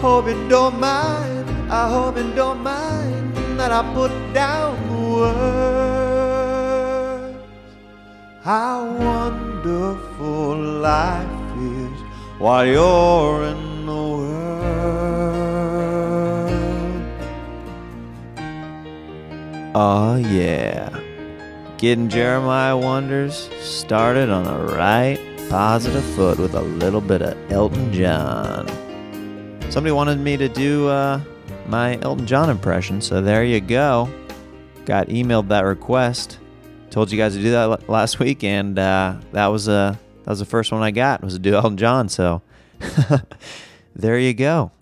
hope you don't mind. I hope you don't mind that I put down the words. How wonderful life is while you're in the world. Oh, yeah. Getting Jeremiah Wonders started on the right positive foot with a little bit of Elton John. Somebody wanted me to do uh, my Elton John impression, so there you go. Got emailed that request. Told you guys to do that last week, and uh, that was uh, that was the first one I got was to do Elton John. So there you go,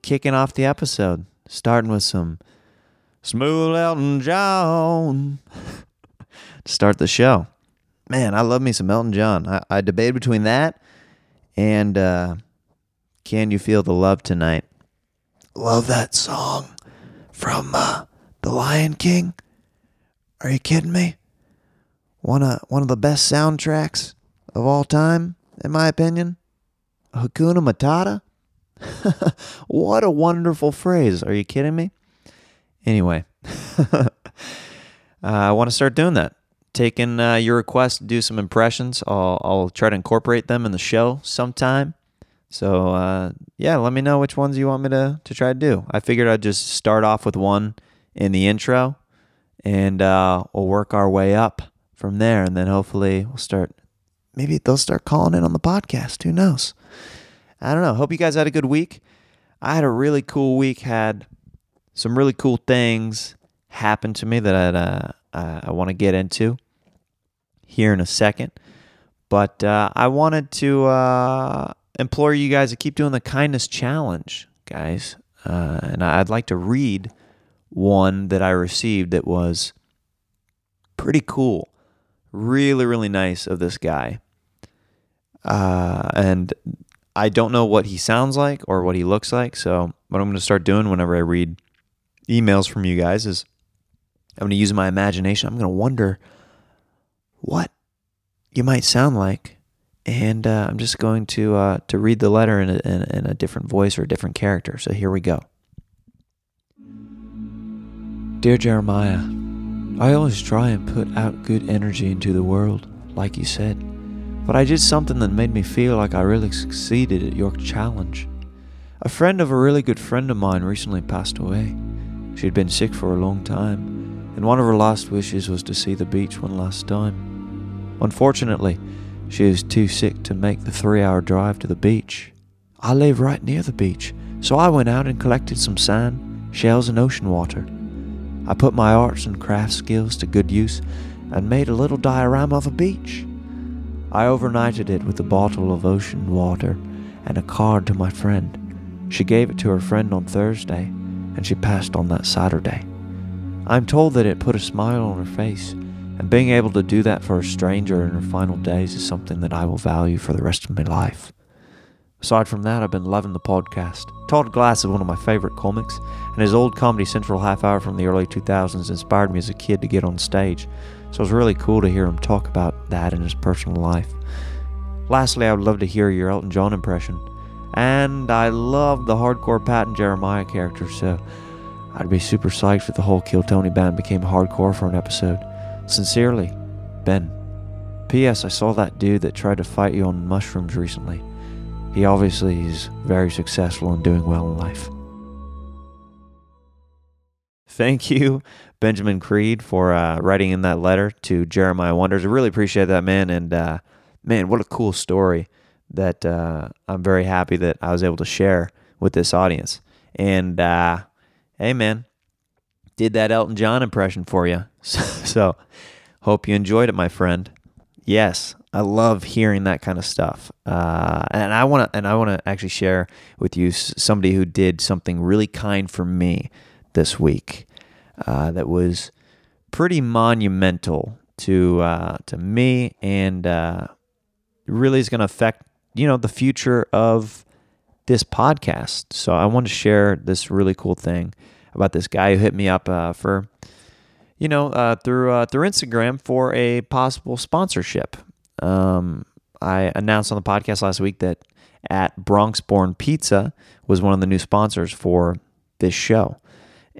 kicking off the episode, starting with some smooth Elton John to start the show man, I love me some Elton John. I, I debated between that and uh, Can You Feel the Love Tonight? Love that song from uh, The Lion King. Are you kidding me? One of, one of the best soundtracks of all time, in my opinion. Hakuna Matata? what a wonderful phrase. Are you kidding me? Anyway, uh, I want to start doing that taking uh, your request to do some impressions. I'll, I'll try to incorporate them in the show sometime. So uh, yeah, let me know which ones you want me to to try to do. I figured I'd just start off with one in the intro, and uh, we'll work our way up from there, and then hopefully we'll start. Maybe they'll start calling in on the podcast. Who knows? I don't know. Hope you guys had a good week. I had a really cool week. Had some really cool things happen to me that uh, uh, I want to get into here in a second. But uh, I wanted to uh, implore you guys to keep doing the kindness challenge, guys. Uh, and I'd like to read one that I received that was pretty cool. Really, really nice of this guy. Uh, and I don't know what he sounds like or what he looks like. So, what I'm going to start doing whenever I read emails from you guys is I'm going to use my imagination. I'm going to wonder what you might sound like. And uh, I'm just going to uh, to read the letter in a, in, in a different voice or a different character. So here we go. Dear Jeremiah, I always try and put out good energy into the world, like you said. But I did something that made me feel like I really succeeded at your challenge. A friend of a really good friend of mine recently passed away. She had been sick for a long time, and one of her last wishes was to see the beach one last time. Unfortunately, she was too sick to make the three hour drive to the beach. I live right near the beach, so I went out and collected some sand, shells, and ocean water. I put my arts and craft skills to good use and made a little diorama of a beach. I overnighted it with a bottle of ocean water and a card to my friend. She gave it to her friend on Thursday, and she passed on that Saturday. I'm told that it put a smile on her face, and being able to do that for a stranger in her final days is something that I will value for the rest of my life. Aside from that, I've been loving the podcast. Todd Glass is one of my favorite comics, and his old Comedy Central half hour from the early 2000s inspired me as a kid to get on stage, so it was really cool to hear him talk about that in his personal life. Lastly, I would love to hear your Elton John impression. And I love the hardcore Pat and Jeremiah characters, so I'd be super psyched if the whole Kill Tony band became hardcore for an episode. Sincerely, Ben. P.S. I saw that dude that tried to fight you on mushrooms recently. He obviously is very successful and doing well in life. Thank you, Benjamin Creed, for uh, writing in that letter to Jeremiah Wonders. I really appreciate that, man. And uh, man, what a cool story that uh, I'm very happy that I was able to share with this audience. And uh, hey man, did that Elton John impression for you. so, hope you enjoyed it, my friend. Yes, I love hearing that kind of stuff. Uh, and I want to and I want to actually share with you somebody who did something really kind for me this week. Uh, that was pretty monumental to uh, to me and uh, really is going to affect you know the future of this podcast. So I want to share this really cool thing about this guy who hit me up uh, for you know uh, through uh, through Instagram for a possible sponsorship. Um, I announced on the podcast last week that at Bronx Born Pizza was one of the new sponsors for this show.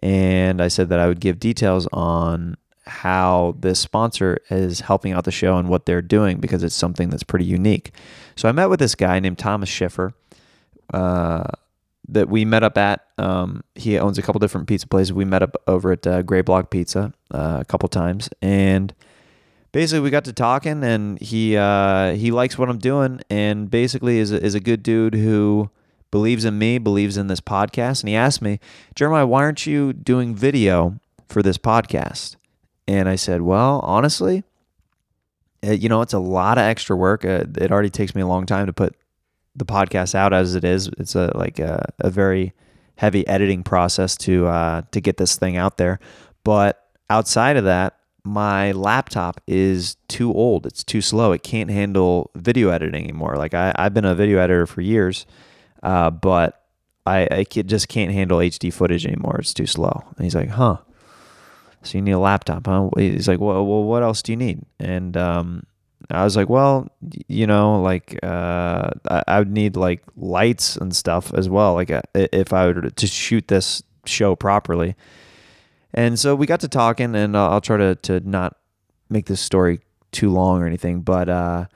And I said that I would give details on how this sponsor is helping out the show and what they're doing because it's something that's pretty unique. So I met with this guy named Thomas Schiffer uh, that we met up at. Um, he owns a couple different pizza places. We met up over at uh, Gray Block Pizza uh, a couple times, and basically we got to talking. And he uh, he likes what I'm doing, and basically is a, is a good dude who believes in me, believes in this podcast. And he asked me, Jeremiah, why aren't you doing video for this podcast? And I said, well, honestly, it, you know, it's a lot of extra work. Uh, it already takes me a long time to put the podcast out as it is. It's a like a, a very heavy editing process to uh, to get this thing out there. But outside of that, my laptop is too old. It's too slow. It can't handle video editing anymore. Like I, I've been a video editor for years, uh, but I, I just can't handle HD footage anymore. It's too slow. And he's like, huh. So you need a laptop, huh? He's like, well, well what else do you need? And um, I was like, well, you know, like uh, I, I, would need like lights and stuff as well, like uh, if I were to shoot this show properly. And so we got to talking, and uh, I'll try to to not make this story too long or anything, but uh,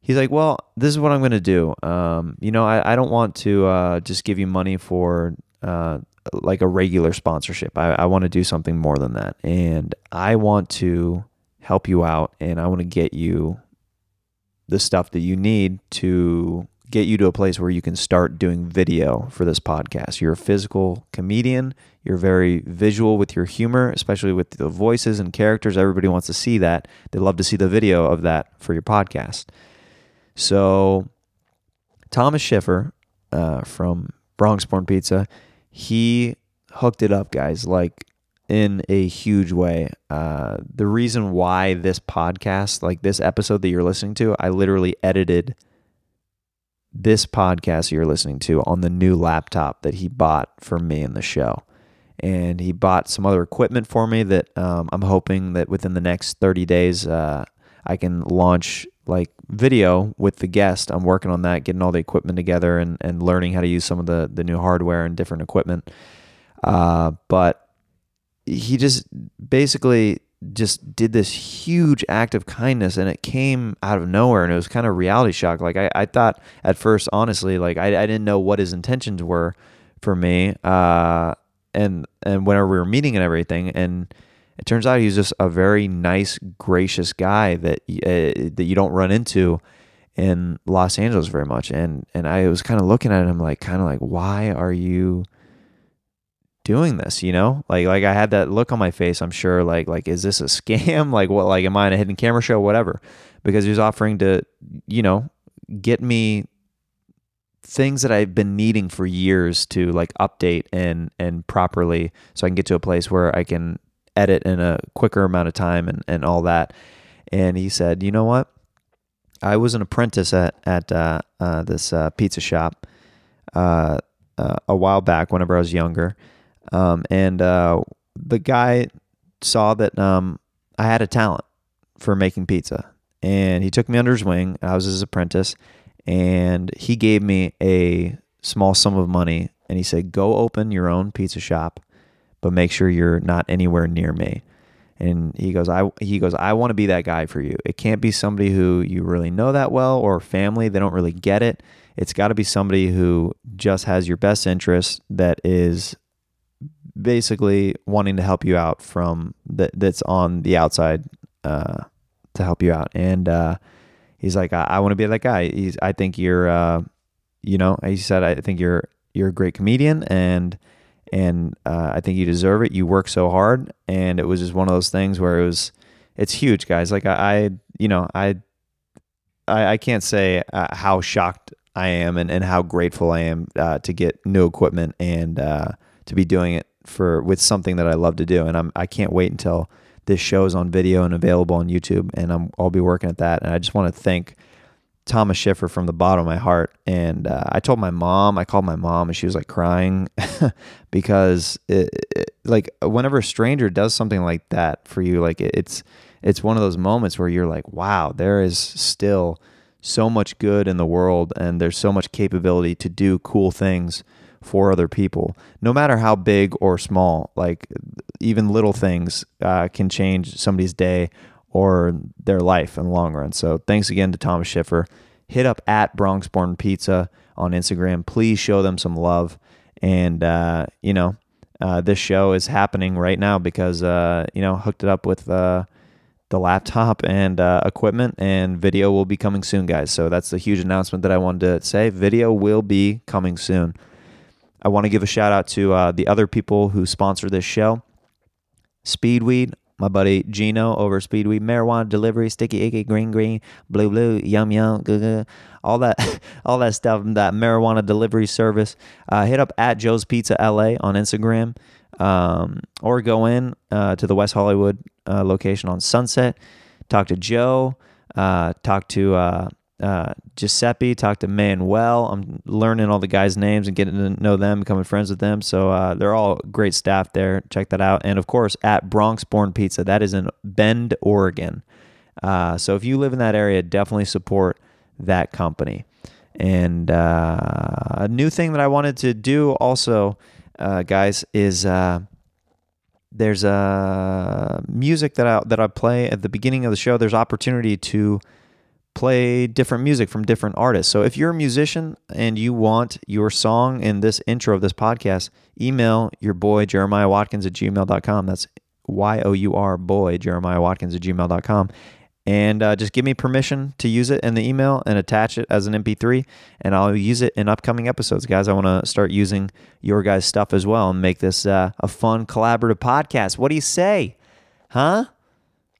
he's like, well, this is what I'm going to do. Um, you know, I, I don't want to uh, just give you money for uh, like a regular sponsorship. I, I want to do something more than that. And I want to help you out and I want to get you the stuff that you need to get you to a place where you can start doing video for this podcast. You're a physical comedian. You're very visual with your humor, especially with the voices and characters. Everybody wants to see that. They love to see the video of that for your podcast. So, Thomas Schiffer uh, from Bronx Born Pizza, he hooked it up, guys, like in a huge way. Uh, the reason why this podcast, like this episode that you're listening to, I literally edited this podcast you're listening to on the new laptop that he bought for me in the show. And he bought some other equipment for me that um, I'm hoping that within the next 30 days, uh, I can launch like video with the guest. I'm working on that, getting all the equipment together and, and learning how to use some of the, the new hardware and different equipment. Uh, but he just basically just did this huge act of kindness and it came out of nowhere and it was kind of reality shock. Like I, I thought at first, honestly, like I, I didn't know what his intentions were for me. Uh, and, and whenever we were meeting and everything and, it turns out he's just a very nice, gracious guy that uh, that you don't run into in Los Angeles very much. And and I was kind of looking at him like, kind of like, why are you doing this? You know, like like I had that look on my face. I'm sure, like like is this a scam? like what? Like am I in a hidden camera show? Whatever. Because he was offering to, you know, get me things that I've been needing for years to like update and and properly so I can get to a place where I can edit in a quicker amount of time and, and all that. And he said, you know what? I was an apprentice at, at uh, uh, this uh, pizza shop uh, uh, a while back whenever I was younger. Um, and uh, the guy saw that um, I had a talent for making pizza. And he took me under his wing. I was his apprentice. And he gave me a small sum of money. And he said, go open your own pizza shop but make sure you're not anywhere near me. And he goes, I he goes, I want to be that guy for you. It can't be somebody who you really know that well or family. They don't really get it. It's got to be somebody who just has your best interest that is basically wanting to help you out from that that's on the outside uh, to help you out. And uh, he's like, I, I want to be that guy. He's I think you're uh, you know, he said I think you're you're a great comedian and and uh, I think you deserve it. You work so hard, and it was just one of those things where it was, it's huge, guys. Like I, I you know, I I, I can't say uh, how shocked I am and, and how grateful I am uh, to get new equipment and uh, to be doing it for with something that I love to do. And I'm I can't wait until this show is on video and available on YouTube, and I'm I'll be working at that. And I just want to thank Thomas Schiffer from the bottom of my heart. And uh, I told my mom, I called my mom, and she was like crying because it, it, like whenever a stranger does something like that for you, like it, it's it's one of those moments where you're like, wow, there is still so much good in the world, and there's so much capability to do cool things for other people, no matter how big or small. Like even little things uh, can change somebody's day or their life in the long run. So thanks again to Thomas Schiffer. Hit up at Bronxborn Pizza on Instagram. Please show them some love. And uh, you know, uh, this show is happening right now because uh, you know hooked it up with uh, the laptop and uh, equipment, and video will be coming soon, guys. So that's the huge announcement that I wanted to say. Video will be coming soon. I want to give a shout out to uh, the other people who sponsor this show. Speedweed, my buddy Gino over Speedweed, marijuana delivery, sticky icky, green green, blue blue, yum yum, goo goo, all that, all that stuff. That marijuana delivery service. Uh, hit up at Joe's Pizza LA on Instagram, um, or go in uh, to the West Hollywood uh, location on Sunset. Talk to Joe. Uh, talk to uh, Giuseppe, talked to Manuel. I'm learning all the guys' names and getting to know them, becoming friends with them. So uh, they're all great staff there. Check that out. And of course, at Bronx Born Pizza, that is in Bend, Oregon. Uh, so if you live in that area, definitely support that company. And uh, a new thing that I wanted to do also, uh, guys, is uh, there's a music that I that I play at the beginning of the show. There's opportunity to play different music from different artists. So if you're a musician and you want your song in this intro of this podcast, email your boy Jeremiah Watkins at gmail.com. That's Y O U R boy Jeremiah Watkins at gmail.com. And uh, just give me permission to use it in the email and attach it as an MP3, and I'll use it in upcoming episodes, guys. I want to start using your guys' stuff as well and make this uh, a fun collaborative podcast. What do you say? Huh?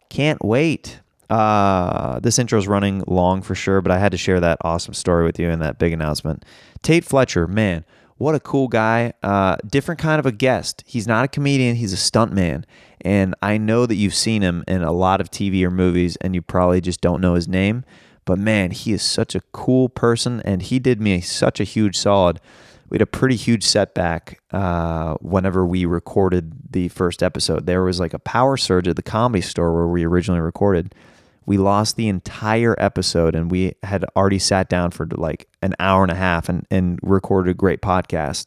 Can't wait. Uh, this intro is running long for sure, but I had to share that awesome story with you and that big announcement. Tait Fletcher, man, what a cool guy. Uh, different kind of a guest. He's not a comedian, he's a stuntman. And I know that you've seen him in a lot of TV or movies and you probably just don't know his name. But man, he is such a cool person and he did me such a huge solid we had a pretty huge setback uh, whenever we recorded the first episode. There was like a power surge at the comedy store where we originally recorded, we lost the entire episode and we had already sat down for like an hour and a half and, and recorded a great podcast.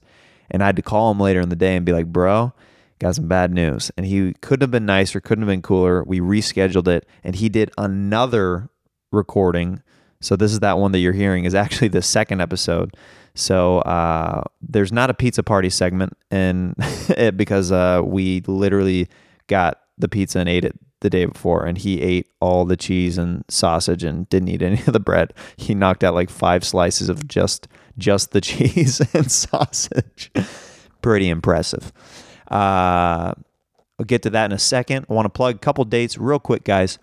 And I had to call him later in the day and be like, bro, got some bad news. And he couldn't have been nicer, couldn't have been cooler. We rescheduled it and he did another recording. So this is that one that you're hearing is actually the second episode. So uh, there's not a pizza party segment, and because uh, we literally got the pizza and ate it the day before and he ate all the cheese and sausage and didn't eat any of the bread. He knocked out like five slices of just just the cheese and sausage. Pretty impressive. Uh, I'll get to that in a second. I want to plug a couple dates real quick, guys.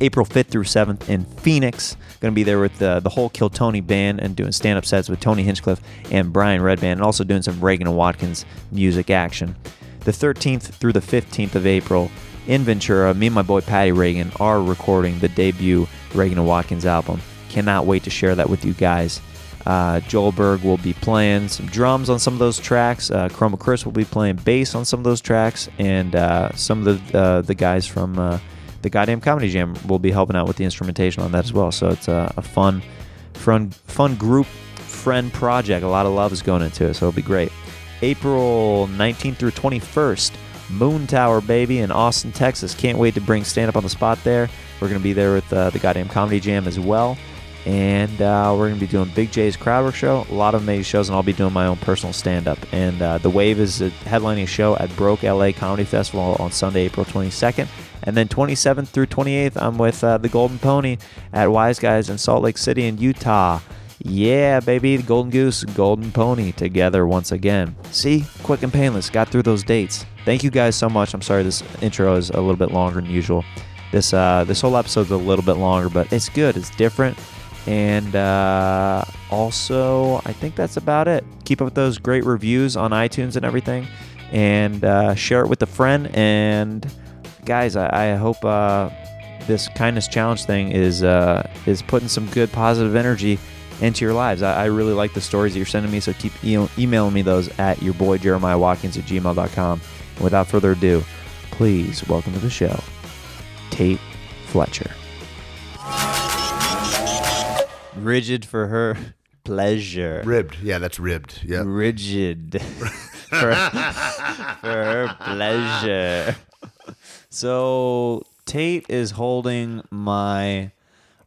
April 5th through 7th in Phoenix. Going to be there with the, the whole Kill Tony band and doing stand up sets with Tony Hinchcliffe and Brian Redban, and also doing some Reagan and Watkins music action. The 13th through the 15th of April in Ventura, me and my boy Patty Reagan are recording the debut Reagan and Watkins album. Cannot wait to share that with you guys. Uh, Joel Berg will be playing some drums on some of those tracks. Uh, Chroma Chris will be playing bass on some of those tracks, and uh, some of the uh, the guys from uh, the Goddamn Comedy Jam will be helping out with the instrumentation on that as well. So it's a, a fun, fun, fun group friend project. A lot of love is going into it, so it'll be great. April 19th through 21st. Moon Tower, baby, in Austin, Texas. Can't wait to bring stand up on the spot there. We're going to be there with uh, the goddamn comedy jam as well. And uh, we're going to be doing Big Jay's Crowdwork show, a lot of amazing shows, and I'll be doing my own personal stand up. And uh, The Wave is a headlining show at Broke LA Comedy Festival on Sunday, April 22nd. And then 27th through 28th, I'm with uh, the Golden Pony at Wise Guys in Salt Lake City in Utah. Yeah, baby, the Golden Goose, Golden Pony together once again. See, quick and painless, got through those dates. Thank you guys so much. I'm sorry this intro is a little bit longer than usual. this uh, this whole episode's a little bit longer, but it's good. It's different, and uh, also I think that's about it. Keep up with those great reviews on iTunes and everything, and uh, share it with a friend. And guys, I, I hope uh, this kindness challenge thing is uh, is putting some good positive energy into your lives. I, I really like the stories that you're sending me, so keep e- emailing me those at your boy Jeremiah Watkins at gmail.com. And without further ado, please welcome to the show, Tait Fletcher. Rigid for her pleasure. Ribbed. Yeah, that's ribbed. Yeah. Rigid for, for her pleasure. So Tait is holding my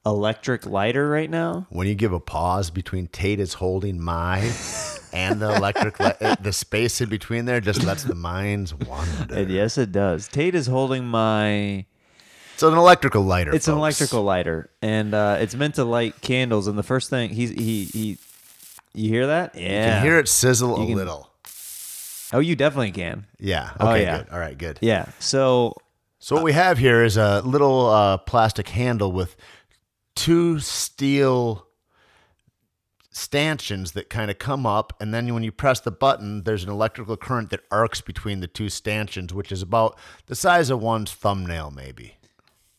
electric lighter right now. When you give a pause between Tait is holding my and the electric, li- uh, the space in between there just lets the minds wander. And yes, it does. Tait is holding my. It's an electrical lighter. It's an electrical lighter, and uh, it's meant to light candles. And the first thing he's he he, you hear that? Yeah. You can hear it sizzle a can- little. Oh, you definitely can. Yeah. Oh, Okay. yeah. Good. All right. Good. Yeah. So So what we have here is a little uh, plastic handle with two steel stanchions that kind of come up, and then when you press the button, there's an electrical current that arcs between the two stanchions, which is about the size of one's thumbnail, maybe.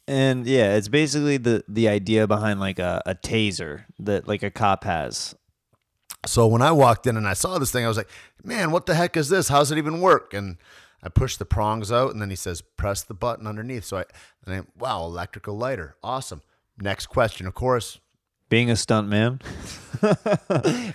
and yeah, it's basically the the idea behind like a, a taser that like a cop has. So when I walked in and I saw this thing, I was like, "Man, what the heck is this? How's it even work?" And I pushed the prongs out, and then he says, "Press the button underneath." So I, and I, wow, electrical lighter, awesome. Next question, of course, Being a stunt man,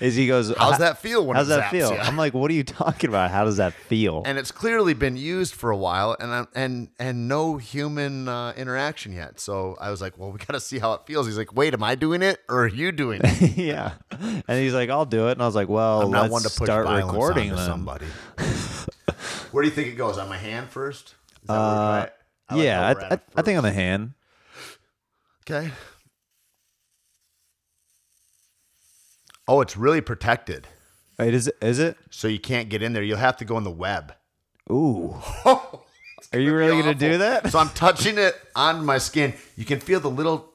is he goes. how's that feel when How's it that zaps feel? ya?" I'm like, what are you talking about? How does that feel? and it's clearly been used for a while and and and no human uh, interaction yet so i was like well we got to see how it feels he's like wait am i doing it or are you doing it yeah. And he's like, I'll do it. And I was like, well, i'm not let's one to push start violence recording onto then. somebody where do you think it goes on my hand first Is that where Uh? I like yeah, how I, at I, it I think on the hand. Okay oh it's really protected Wait, is it? Is it? so you can't get in there you'll have to go in the web Ooh. Oh, Are you really gonna do that? So I'm touching it on my skin. You can feel the little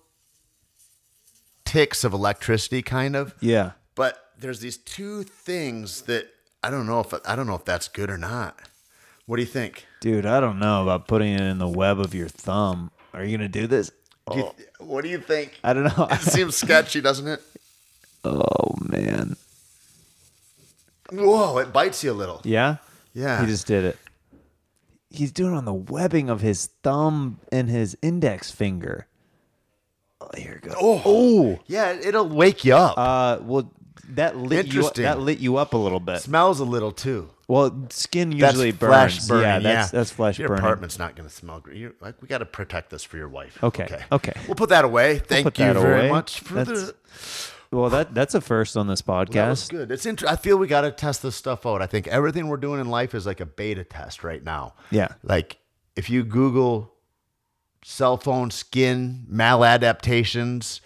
ticks of electricity, kind of. Yeah. But there's these two things that I don't know if I don't know if that's good or not. What do you think? Dude, I don't know about putting it in the web of your thumb. Are you gonna do this? Do you- what do you think? I don't know. It seems sketchy, doesn't it? oh man. Whoa! It bites you a little. Yeah. Yeah. He just did it. He's doing it on the webbing of his thumb and his index finger. Oh, here it goes. Oh. Yeah, it'll wake you up. Uh, well, that lit you up, Interesting. that lit you up a little bit. Smells a little too. Well, skin That's usually flesh burns. burning. yeah, that's that's flesh Your burning. apartment's not going to smell great. You're, like we got to protect this for your wife. Okay, okay. We'll put that away. Thank put you that very away. much for That's- the. Well, that that's a first on this That was podcast. good. It's inter- I feel we got to test this stuff out. I think everything we're doing in life is like a beta test right now. Yeah. Like if you Google cell phone skin maladaptations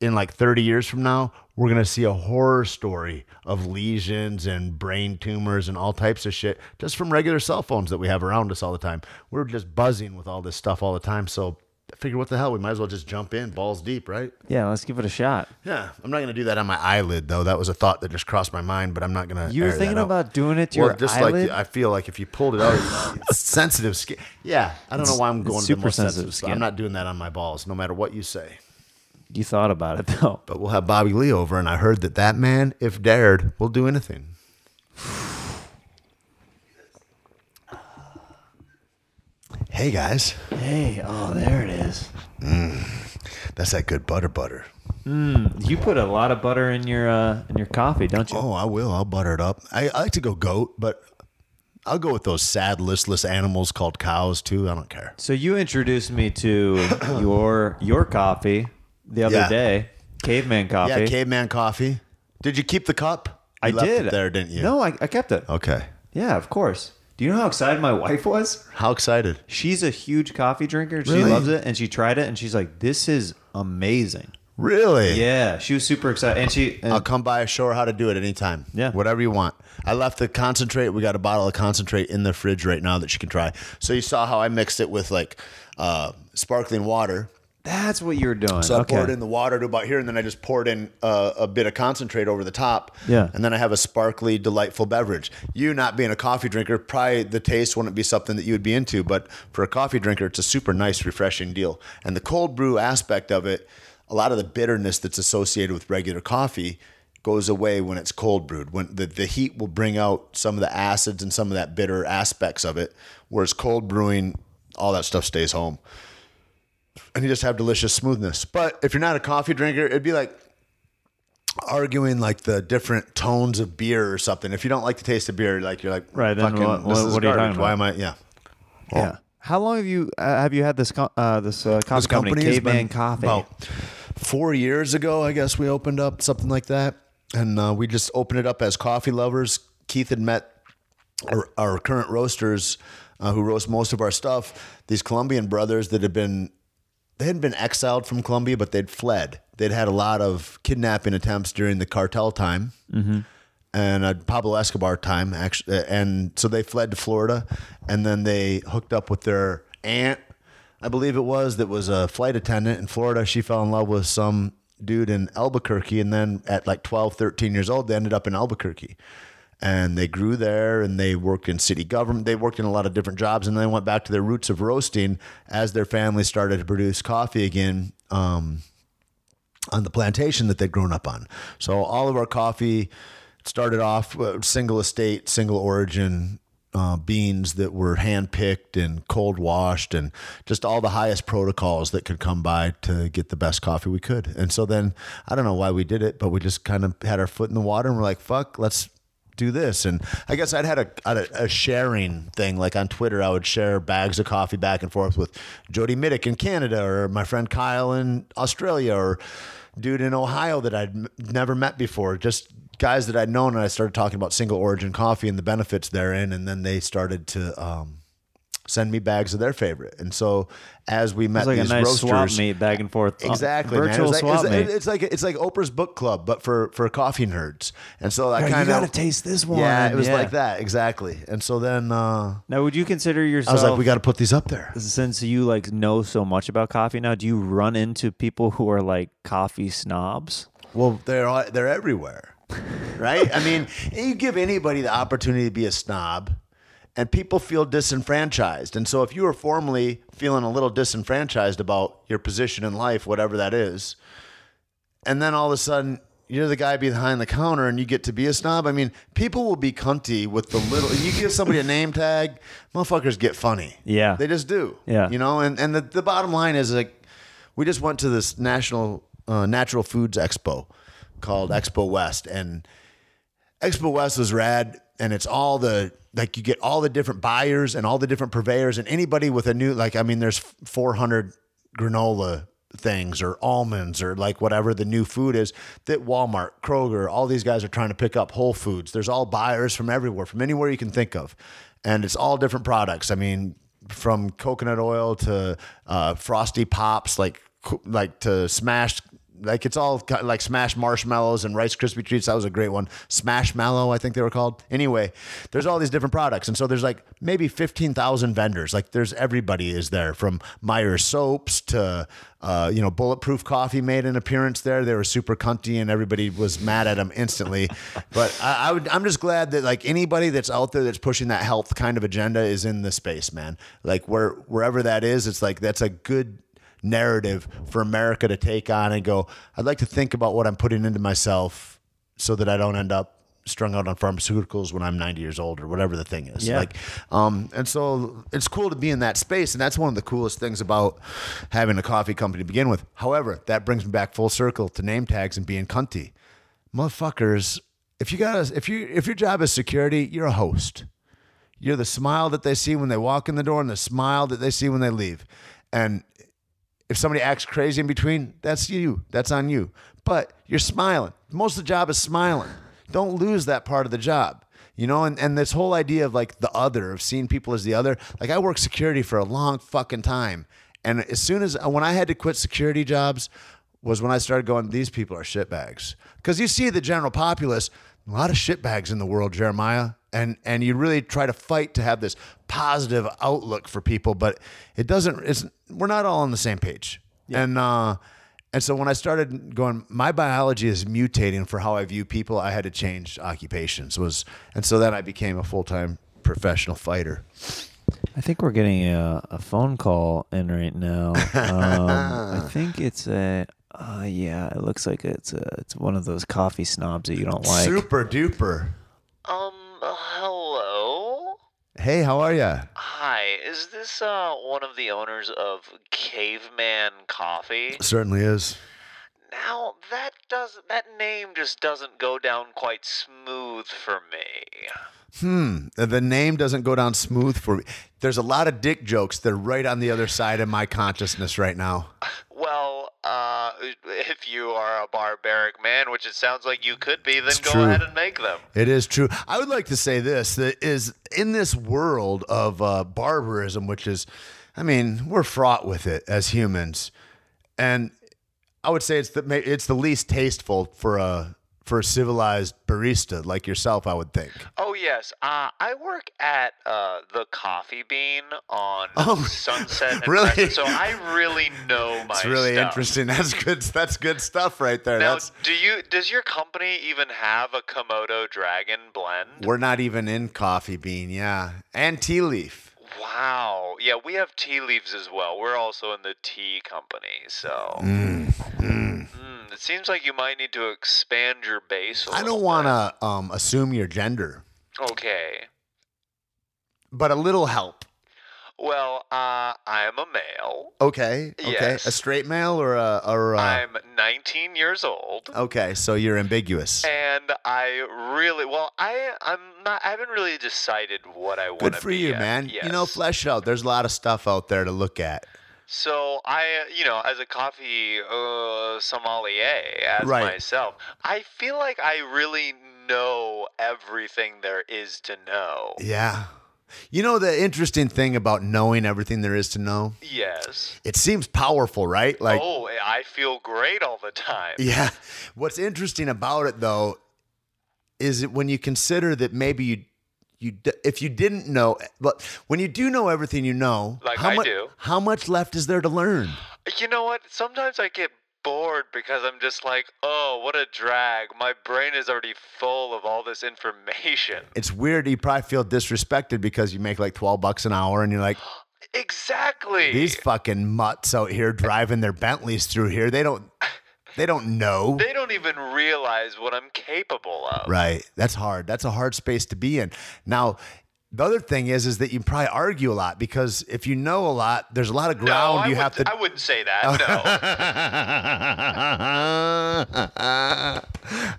in like 30 years from now, we're going to see a horror story of lesions and brain tumors and all types of shit just from regular cell phones that we have around us all the time. We're just buzzing with all this stuff all the time. So I figure what the hell, we might as well just jump in balls deep, right? Yeah, let's give it a shot. Yeah, I'm not gonna do that on my eyelid though. That was a thought that just crossed my mind, but I'm not gonna. You were thinking out. about doing it to well, your just eyelid? like I feel like if you pulled it out, sensitive skin. Yeah, I don't know why I'm going to super the most sensitive sensitive skin. I'm not doing that on my balls, no matter what you say. You thought about it though. But we'll have Bobby Lee over, and I heard that that man, if dared, will do anything. Hey guys, Hey, oh, there it is. that's that good butter butter. You put a lot of butter in your uh, in your coffee, don't you? Oh, I will. I'll butter it up. I, I like to go goat, but I'll go with those sad, listless animals called cows too. I don't care. So you introduced me to your your coffee the other Yeah. day, caveman coffee. Yeah, caveman coffee. Did you keep the cup? I left did it there, didn't you? No, I, I kept it. Okay. Yeah, of course. Do you know how excited my wife was? How excited? She's a huge coffee drinker. She Really? loves it, and she tried it, and she's like, "This is amazing." Really? Yeah, she was super excited, and she. And I'll come by, show her how to do it anytime. Yeah. Whatever you want. I left the concentrate. We got a bottle of concentrate in the fridge right now that she can try. So you saw how I mixed it with like uh, sparkling water. That's what you were doing. So I okay. poured in the water to about here, and then I just poured in uh, a bit of concentrate over the top. Yeah. And then I have a sparkly, delightful beverage. You not being a coffee drinker, probably the taste wouldn't be something that you would be into, but for a coffee drinker, it's a super nice, refreshing deal. And the cold brew aspect of it, a lot of the bitterness that's associated with regular coffee goes away when it's cold brewed. When the, the heat will bring out some of the acids and some of that bitter aspects of it, whereas cold brewing, all that stuff stays home and you just have delicious smoothness. But if you're not a coffee drinker, it'd be like arguing like the different tones of beer or something. If you don't like the taste of beer, like you're like, Right, then fucking, what- what- are you talking Why am I? Yeah, Yeah. How long have you uh, have you had this co- uh, this uh, coffee this company, has Caveman Coffee? About four years ago, I guess we opened up something like that, and uh, we just opened it up as coffee lovers. Keith had met our, our current roasters uh, who roast most of our stuff. These Colombian brothers that had been they hadn't been exiled from Colombia, but they'd fled. They'd had a lot of kidnapping attempts during the cartel time and uh, Pablo Escobar time, actually. And so they fled to Florida, and then they hooked up with their aunt, I believe it was, that was a flight attendant in Florida. She fell in love with some dude in Albuquerque, and then at like 12, 13 years old, they ended up in Albuquerque. And they grew there and they worked in city government. They worked in a lot of different jobs and then they went back to their roots of roasting as their family started to produce coffee again. Um, on the plantation that they'd grown up on. So all of our coffee started off uh, single estate, single origin uh, beans that were hand picked and cold washed, and just all the highest protocols that could come by to get the best coffee we could. And so then I don't know why we did it, but we just kind of had our foot in the water and we're like, fuck, let's do this. And I guess I'd had a, a, a sharing thing. Like on Twitter, I would share bags of coffee back and forth with Jody Mitic in Canada or my friend Kyle in Australia or dude in Ohio that I'd m- never met before. Just guys that I'd known. And I started talking about single origin coffee and the benefits therein. And then they started to, um, send me bags of their favorite. And so as we met like a these nice roasters, swap meet back and forth. uh, Exactly, man. virtual It's like, swap it's, meet. it's like it's like Oprah's book club, but for for coffee nerds. And so I kind of gotta taste this one. Yeah, it was Yeah. like that exactly. And so then uh, now, would you consider yourself? I was like, we got to put these up there. since you like know so much about coffee now, do you run into people who are like coffee snobs? Well, they're they're everywhere, right? I mean, you give anybody the opportunity to be a snob, and people feel disenfranchised. And so, if you were formerly feeling a little disenfranchised about your position in life, whatever that is, and then all of a sudden you're the guy behind the counter and you get to be a snob. I mean, people will be cunty with the little. You give somebody a name tag, motherfuckers get funny. Yeah. they just do. Yeah. you know. And and the, the bottom line is like, we just went to this national uh, natural foods expo called Expo West, and Expo West was rad, and it's all the like you get all the different buyers and all the different purveyors and anybody with a new like I mean there's 400 granola things or almonds or like whatever the new food is that Walmart, Kroger, all these guys are trying to pick up Whole Foods. There's all buyers from everywhere, from anywhere you can think of, and it's all different products. I mean, from coconut oil to uh, frosty pops, like like to smashed like it's all like smashed marshmallows and Rice Krispie treats. That was a great one. Smash Mallow, I think they were called. Anyway, there's all these different products, and so there's like maybe fifteen thousand vendors. Like there's everybody is there from Meyer soaps to uh, you know Bulletproof Coffee made an appearance there. They were super cunty, and everybody was mad at them instantly. But I, I would, I'm just glad that like anybody that's out there that's pushing that health kind of agenda is in the space, man. Like where wherever that is, it's like that's a good narrative for America to take on and go, I'd like to think about what I'm putting into myself so that I don't end up strung out on pharmaceuticals when I'm 90 years old or whatever the thing is. Yeah. Like, um, and so it's cool to be in that space. And that's one of the coolest things about having a coffee company to begin with. However, that brings me back full circle to name tags and being cunty. Motherfuckers, if you got if you if your job is security, you're a host. You're the smile that they see when they walk in the door and the smile that they see when they leave. And if somebody acts crazy in between, that's you. That's on you. But you're smiling. Most of the job is smiling. Don't lose that part of the job. You know, and, and this whole idea of like the other, of seeing people as the other. Like I worked security for a long fucking time. And as soon as when I had to quit security jobs, was when I started going, these people are shitbags. Because you see the general populace, a lot of shitbags in the world, Jeremiah. And and you really try to fight to have this positive outlook for people, but it doesn't it's we're not all on the same page. And uh and so when I started going, my biology is mutating for how I view people, I had to change occupations. Was and so then I became a full time professional fighter. I think we're getting a, a phone call in right now. Um, I think it's a. Uh, yeah, it looks like it's a, it's one of those coffee snobs that you don't like. Super duper. Um, hello? Hey, how are you? Hi, is this, uh, one of the owners of Caveman Coffee? Certainly is. Now, that does that name just doesn't go down quite smooth for me. Hmm. The name doesn't go down smooth for me. There's a lot of dick jokes that are right on the other side of my consciousness right now. Well, uh, if you are a barbaric man, which it sounds like you could be, then It's go true. ahead and make them. It is true. I would like to say this that is in this world of uh, barbarism, which is, I mean, we're fraught with it as humans, and I would say it's the it's the least tasteful for a for a civilized barista like yourself. I would think. Oh yes, uh, I work at uh, the Coffee Bean on Oh, Sunset and really? Crescent, so I really know my stuff. It's really stuff. interesting. That's good. That's good stuff right there. Now, That's do you does your company even have a Komodo dragon blend? we're not even in coffee bean, yeah, and tea leaf. Wow. Yeah, we have tea leaves as well. We're also in the tea company, so Mm, mm. Hmm, it seems like you might need to expand your base. I I don't want to um, assume your gender, Okay. but a little help. Well, uh, I'm a male. Okay. Okay. Yes. A straight male or a or a, I'm 19 years old. Okay, so you're ambiguous. And I really well, I I'm not. I haven't really decided what I want. Good for you, yet. man. You know, flesh it out. There's a lot of stuff out there to look at. So I, you know, as a coffee uh, sommelier, as Right. myself, I feel like I really know everything there is to know. Yeah. You know the interesting thing about knowing everything there is to know? Yes. It seems powerful, right? Like oh, I feel great all the time. Yeah. What's interesting about it though is when you consider that maybe you you if you didn't know but when you do know everything you know, Like how I mu- do. how much left is there to learn? You know what? Sometimes I get bored because I'm just like, oh, what a drag. My brain is already full of all this information. It's weird you probably feel disrespected because you make like 12 bucks an hour and you're like Exactly. these fucking mutts out here driving their Bentleys through here. They don't they don't know. they don't even realize what I'm capable of. Right. That's hard. That's a hard space to be in. Now, the other thing is, is that you probably argue a lot because if you know a lot, there's a lot of ground I you would, have to. I wouldn't say that. No.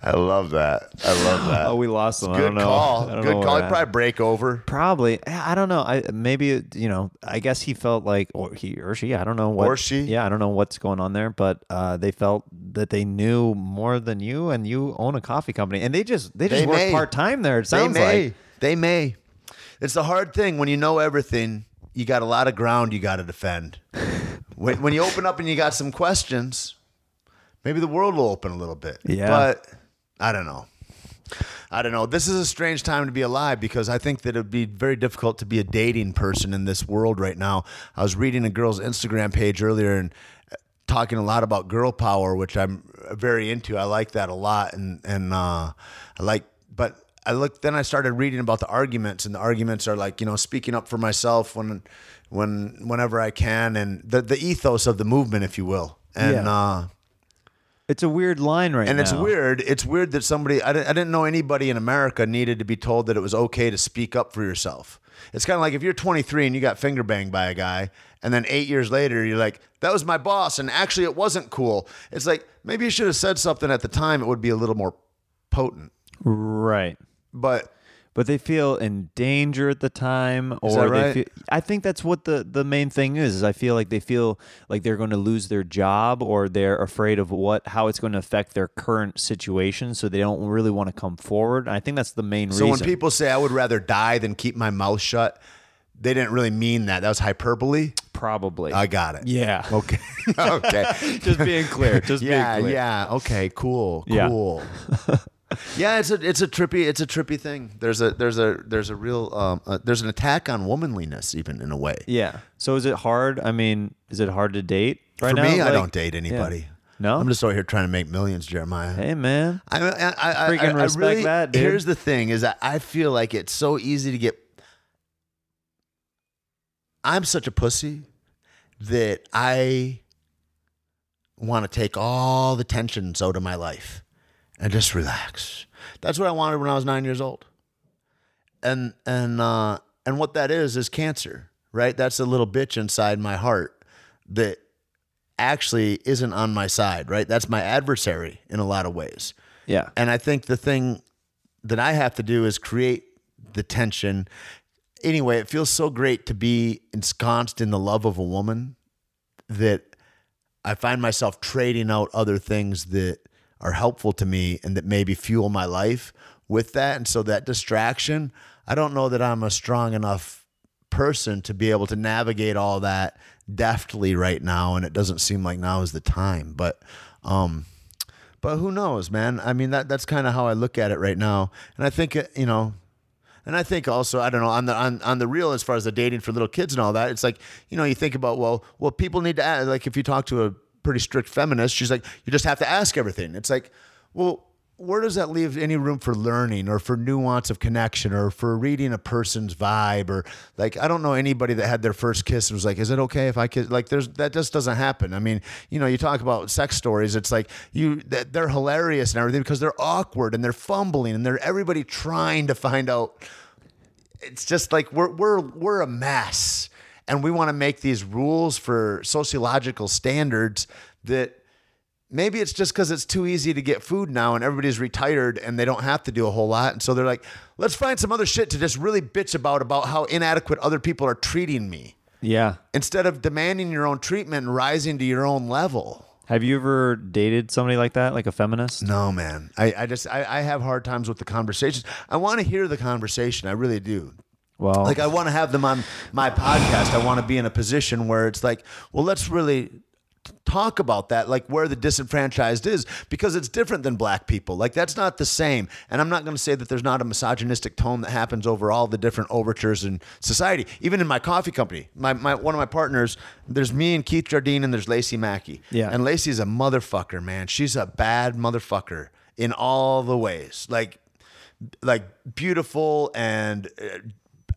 I love that. I love that. Oh, we lost them. I Good don't know. call. I don't know Good where call. He'd probably break over. Probably. I don't know. I maybe you know. I guess he felt like, or he or she. I don't know what. Or she. Yeah, I don't know what's going on there, but uh, they felt that they knew more than you, and you own a coffee company, and they just they just They work may. part time there. It sounds they may. like. They may. It's the hard thing when you know everything. You got a lot of ground you got to defend. when when you open up and you got some questions, maybe the world will open a little bit. Yeah. But I don't know. I don't know. This is a strange time to be alive because I think that it would be very difficult to be a dating person in this world right now. I was reading a girl's Instagram page earlier and uh, talking a lot about girl power, which I'm very into. I like that a lot, and and uh, I like. But I looked. Then I started reading about the arguments, and the arguments are like you know speaking up for myself when when whenever I can, and the the ethos of the movement, if you will, and. Yeah. Uh, It's a weird line right and now. And it's weird. It's weird that somebody, I didn't, I didn't know anybody in America needed to be told that it was okay to speak up for yourself. It's kind of like if you're 23 and you got finger banged by a guy, and then eight years later, you're like, that was my boss, and actually it wasn't cool. It's like, maybe you should have said something at the time, it would be a little more potent. Right. But But they feel in danger at the time, or they right? feel, I think that's what the the main thing is. Is I feel like they feel like they're going to lose their job, or they're afraid of what how it's going to affect their current situation, so they don't really want to come forward. I think that's the main so reason. when people say I would rather die than keep my mouth shut, they didn't really mean that. That was hyperbole. Probably. I got it. yeah. Okay. okay. Just being clear. Just yeah, being clear. yeah. Okay, Cool. cool. Yeah. Yeah, it's a it's a trippy it's a trippy thing. There's a there's a there's a real um uh, there's an attack on womanliness even in a way. Yeah. So is it hard? I mean, is it hard to date right For now? me, I Like- don't date anybody. No? I'm just over here trying to make millions, Jeremiah. Hey, man. I, I, I, I, Freaking I respect really, that, dude. Here's the thing: is that I feel like it's so easy to get. I'm such a pussy that I want to take all the tensions out of my life and just relax. That's what I wanted when I was nine years old. And and uh, and what that is is cancer, right? That's a little bitch inside my heart that actually isn't on my side, right? That's my adversary in a lot of ways. Yeah. And I think the thing that I have to do is create the tension. Anyway, it feels so great to be ensconced in the love of a woman that I find myself trading out other things that are helpful to me and that maybe fuel my life with that. And so that distraction, I don't know that I'm a strong enough person to be able to navigate all that deftly right now. And it doesn't seem like now is the time. But um but who knows, man? I mean that that's kind of how I look at it right now. And I think uh, you know, and I think also, I don't know, on the on, on the real as far as the dating for little kids and all that, it's like, you know, you think about, well, well, people need to ask, like if you talk to a pretty strict feminist, she's like, you just have to ask everything. It's like, well, where does that leave any room for learning or for nuance of connection or for reading a person's vibe or like I don't know anybody that had their first kiss and was like, is it okay if I kiss? Like there's that just doesn't happen. I mean, you know, you talk about sex stories. It's like you they're hilarious and everything because they're awkward and they're fumbling and they're everybody trying to find out. It's just like we're we're we're a mess and we want to make these rules for sociological standards that maybe it's just because it's too easy to get food now and everybody's retired and they don't have to do a whole lot. And so they're like let's find some other shit to just really bitch about about how inadequate other people are treating me. Yeah. instead of demanding your own treatment and rising to your own level. Have you ever dated somebody like that, like a feminist? no man. I, I just I, I have hard times with the conversations. I want to hear the conversation. I really do Well, like I want to have them on my podcast. I want to be in a position where it's like, well, let's really talk about that, like where the disenfranchised is, because it's different than black people. Like that's not the same. And I'm not going to say that there's not a misogynistic tone that happens over all the different overtures in society. Even in my coffee company, my, my one of my partners, there's me and Keith Jardine, and there's Lacey Mackey. Yeah. And Lacey's a motherfucker, man. She's a bad motherfucker in all the ways. Like like beautiful and uh,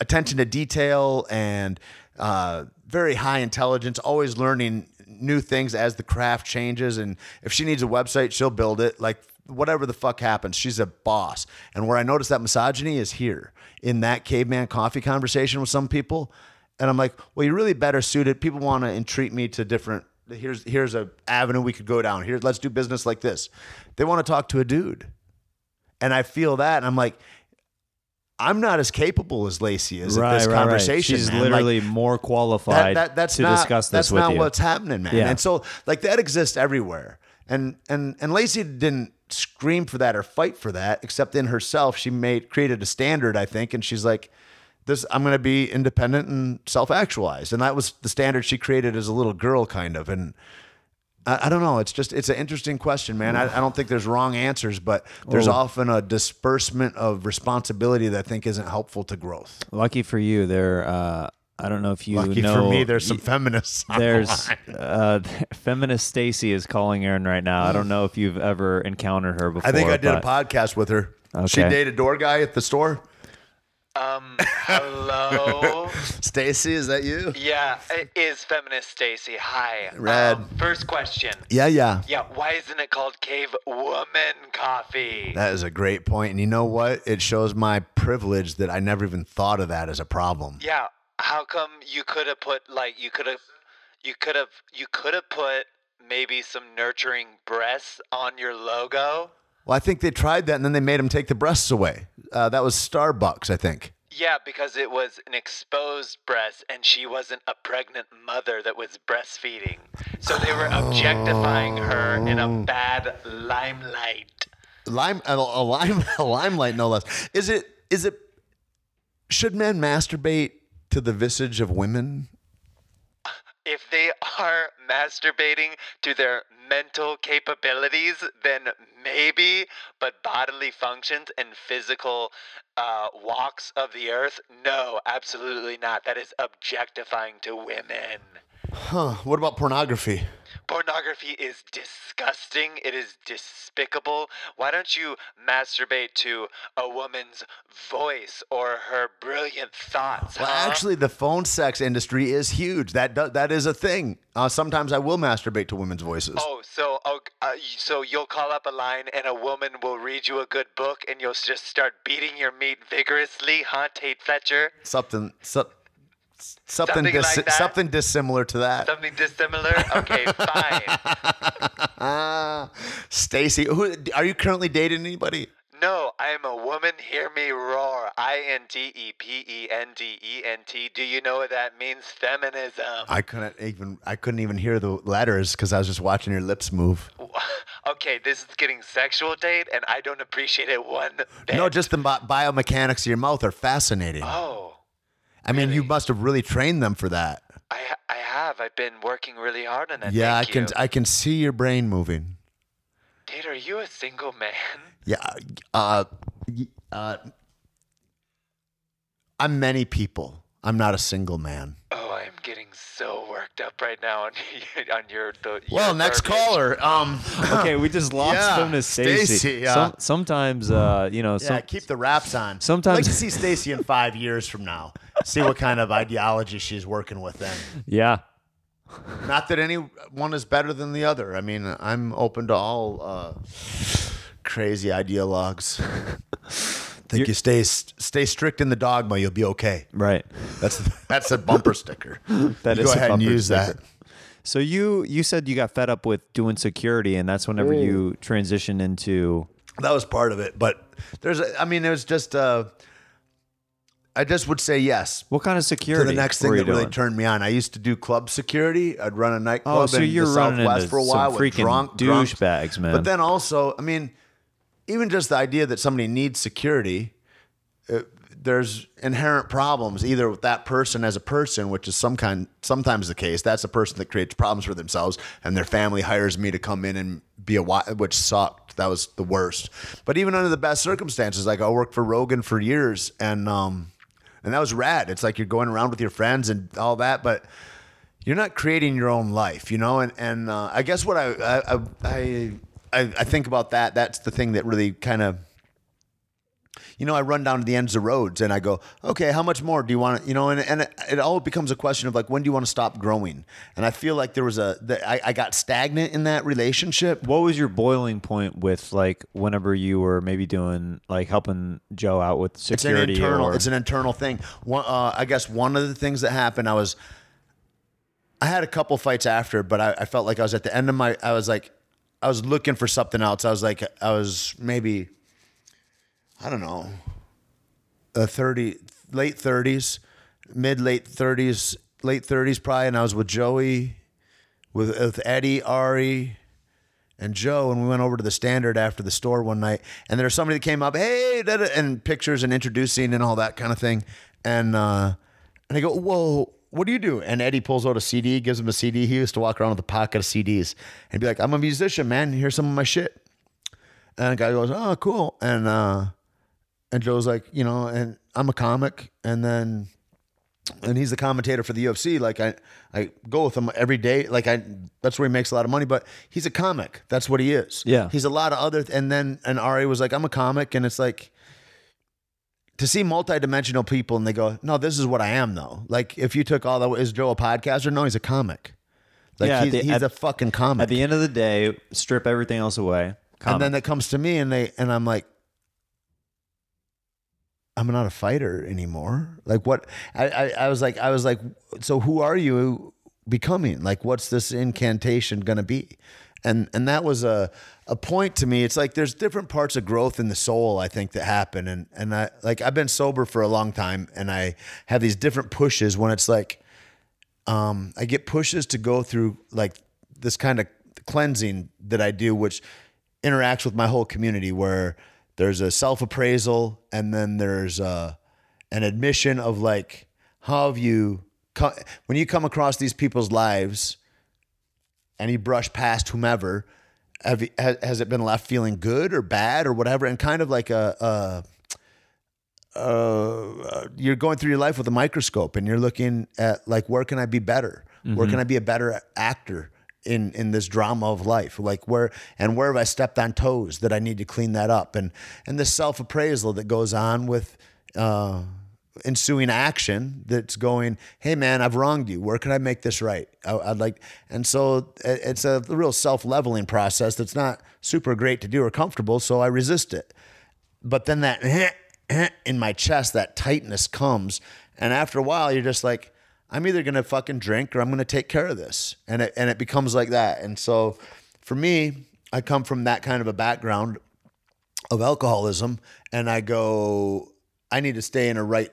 attention to detail and uh, very high intelligence, always learning new things as the craft changes. And if she needs a website, she'll build it. Like whatever the fuck happens, she's a boss. And where I notice that misogyny is here in that caveman coffee conversation with some people. And I'm like, well, you're really better suited. People want to entreat me to different. Here's here's a avenue we could go down. Here, let's do business like this. They want to talk to a dude and I feel that, and I'm like, I'm not as capable as Lacey is at this conversation. She's man. literally Like, more qualified that, that, that's to not, discuss this that's with not you. what's happening, man. Yeah. And so, like that exists everywhere. And and and Lacey didn't scream for that or fight for that, except in herself, she made created a standard, I think, and she's like. This, I'm going to be independent and self-actualized, and that was the standard she created as a little girl, kind of. And I, I don't know. It's just it's an interesting question, man. I, I don't think there's wrong answers, but there's Oh. often a disbursement of responsibility that I think isn't helpful to growth. Lucky for you, there. Uh, I don't know if you Lucky know. for me, there's some feminists. There's uh, feminist Stacy is calling Aaron right now. I don't know if you've ever encountered her before. I think I did a podcast with her. She Okay. dated door guy at the store. Um, hello. Stacy, is that you? yeah, it is feminist Stacy. Hi. Rad. Um, first question. Yeah, yeah. Yeah, why isn't it called Cave Woman Coffee? That is a great point. And you know what? It shows my privilege that I never even thought of that as a problem. Yeah, how come you could have put like you could have you could have you could have put maybe some nurturing breasts on your logo? Well, I think they tried that and then they made him take the breasts away. Uh, that was Starbucks, I think. Yeah, because it was an exposed breast and she wasn't a pregnant mother that was breastfeeding. So they were objectifying her in a bad limelight. Lime, a, a lime, a limelight, no less. Is it? Is it? Should men masturbate to the visage of women? if they are masturbating to their mental capabilities, then maybe, but bodily functions and physical uh, walks of the earth, no, absolutely not. That is objectifying to women. Huh. What about pornography? Pornography is disgusting. It is despicable. Why don't you masturbate to a woman's voice or her brilliant thoughts? Well, huh? actually, the phone sex industry is huge. That do, that is a thing. Uh, sometimes I will masturbate to women's voices. Oh, so oh, uh, so you'll call up a line and a woman will read you a good book and you'll just start beating your meat vigorously, huh, Tait Fletcher? Something, so, something, Something dis- like something dissimilar to that. Something dissimilar? Okay, fine. Stacy, who are you currently dating? Anybody? No, I am a woman. Hear me roar. I N T E P E N D E N T. Do you know what that means? Feminism. I couldn't even. I couldn't even hear the letters because I was just watching your lips move. Okay, this is getting sexual date, and I don't appreciate it one bit. No, just the bi- biomechanics of your mouth are fascinating. Oh, I mean, you must have really trained them for that. I I have. I've been working really hard on that. yeah, I can. You. I can see your brain moving. Tait, are you a single man? Yeah. Uh, uh, I'm many people. I'm not a single man. Oh, I am getting so worked up right now on on your the. Well, your next verbiage. caller. Um, Okay, we just lost Yeah, him to Stacy. Stacy, yeah. Some, sometimes, uh, you know, yeah, some, keep the wraps on. sometimes- I'd like to see Stacy in five years from now. See what kind of ideology she's working with then. yeah. Not that any one is better than the other. I mean, I'm open to all uh, crazy ideologues. Think you stay stay strict in the dogma, you'll be okay. Right. That's that's a bumper sticker. That You is go a ahead and use sticker. that. So you you said you got fed up with doing security, and that's whenever you transition into. That was part of it, but there's, I mean, it was just, uh, I just would say yes What kind of to security? the next thing you that really doing? turned me on. I used to do club security. I'd run a nightclub Oh, so in you're the running Southwest into for a some while with freaking drunk douchebags, man. But then also, I mean, even just the idea that somebody needs security, uh, there's inherent problems either with that person as a person, which is some kind sometimes the case. That's a person that creates problems for themselves, and their family hires me to come in and be a which sucked. That was the worst. But even under the best circumstances, like I worked for Rogan for years, and um, and that was rad. It's like you're going around with your friends and all that, but you're not creating your own life, you know. And and uh, I guess what I I, I I I think about that. That's the thing that really kind of, you know, I run down to the ends of roads and I go, okay, how much more do you want? to You know, and and it, it all becomes a question of like, when do you want to stop growing? And I feel like there was a that I, I got stagnant in that relationship. What was your boiling point with like whenever you were maybe doing like helping Joe out with security? It's an internal. or, It's an internal thing. One, uh, I guess one of the things that happened, I was, I had a couple fights after, but I, I felt like I was at the end of my. I was like, I was looking for something else. I was like, I was maybe, I don't know, a thirty, late thirties, mid late thirties, late thirties probably, and I was with Joey, with with Eddie, Ari, and Joe, and we went over to the Standard after the store one night, and there was somebody that came up, hey, and pictures and introducing and all that kind of thing, and uh, and I go, whoa, what do you do? And Eddie pulls out a CD, gives him a CD. He used to walk around with a pocket of CDs and be like, I'm a musician, man. Here's some of my shit. And the guy goes, oh, cool. And uh, and Joe's like, you know, and I'm a comic, and then and he's the commentator for the UFC. Like I, I go with him every day. Like I, that's where he makes a lot of money. But he's a comic. That's what he is. Yeah. He's a lot of other. And then and Ari was like, I'm a comic, and it's like to see multidimensional people, and they go, no, this is what I am though. Like if you took all that, is Joe a podcaster? No, he's a comic. Like Yeah, he's, the- he's at- a fucking comic. at the end of the day, strip everything else away. and then it comes to me, and they and I'm like. I'm not a fighter anymore. Like what I, I, I was like I was like so who are you becoming? Like what's this incantation gonna be? And and that was a a point to me. It's like there's different parts of growth in the soul I think that happen and and I like I've been sober for a long time and I have these different pushes when it's like um I get pushes to go through like this kind of cleansing that I do which interacts with my whole community where there's a self-appraisal and then there's uh an admission of like how have you when you come across these people's lives and you brush past whomever, have has, it been left feeling good or bad or whatever? And kind of like a, a uh, you're going through your life with a microscope and you're looking at like where can I be better? Where can I be a better actor in in this drama of life? Like where and where have I stepped on toes that I need to clean that up? And and this self appraisal that goes on with uh, ensuing action that's going, hey man, I've wronged you. Where can I make this right? I, I'd like, and so it's a real self leveling process that's not super great to do or comfortable. So I resist it but then that in my chest, that tightness comes, and after a while, you're just like, I'm either gonna fucking drink or I'm gonna take care of this, and it and it becomes like that. And so, for me, I come from that kind of a background of alcoholism, and I go, I need to stay in a right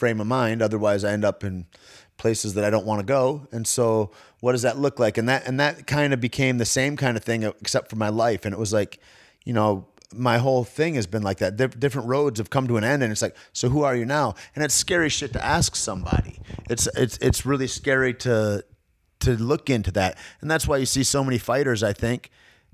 frame of mind, otherwise, I end up in places that I don't want to go. And so, what does that look like? And that and that kind of became the same kind of thing, except for my life. And it was like, you know, my whole thing has been like that. Dif- different roads have come to an end, and it's like, so who are you now? And it's scary shit to ask somebody. It's it's it's really scary to to look into that, and that's why you see so many fighters. I think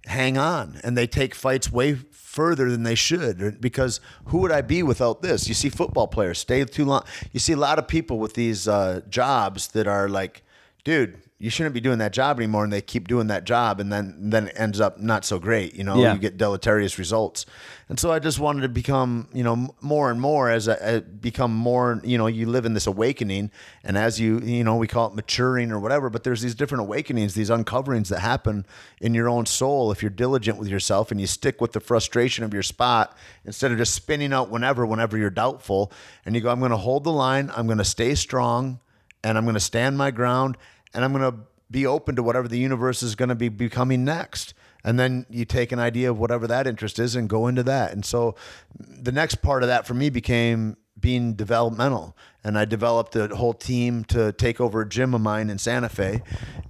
hang on, and they take fights way further than they should because who would I be without this? You see football players stay too long. You see a lot of people with these uh, jobs that are like, dude. You shouldn't be doing that job anymore, and they keep doing that job, and then then it ends up not so great. You know, Yeah. you get deleterious results. And so I just wanted to become, you know, more and more as uh, I, I become more, you know, you live in this awakening. And as you, you know, we call it maturing or whatever, but there's these different awakenings, these uncoverings that happen in your own soul if you're diligent with yourself and you stick with the frustration of your spot instead of just spinning out whenever, whenever you're doubtful. And you go, I'm going to hold the line, I'm going to stay strong, and I'm going to stand my ground, and I'm going to be open to whatever the universe is going to be becoming next. And then you take an idea of whatever that interest is and go into that. And so the next part of that for me became being developmental. And I developed a whole team to take over a gym of mine in Santa Fe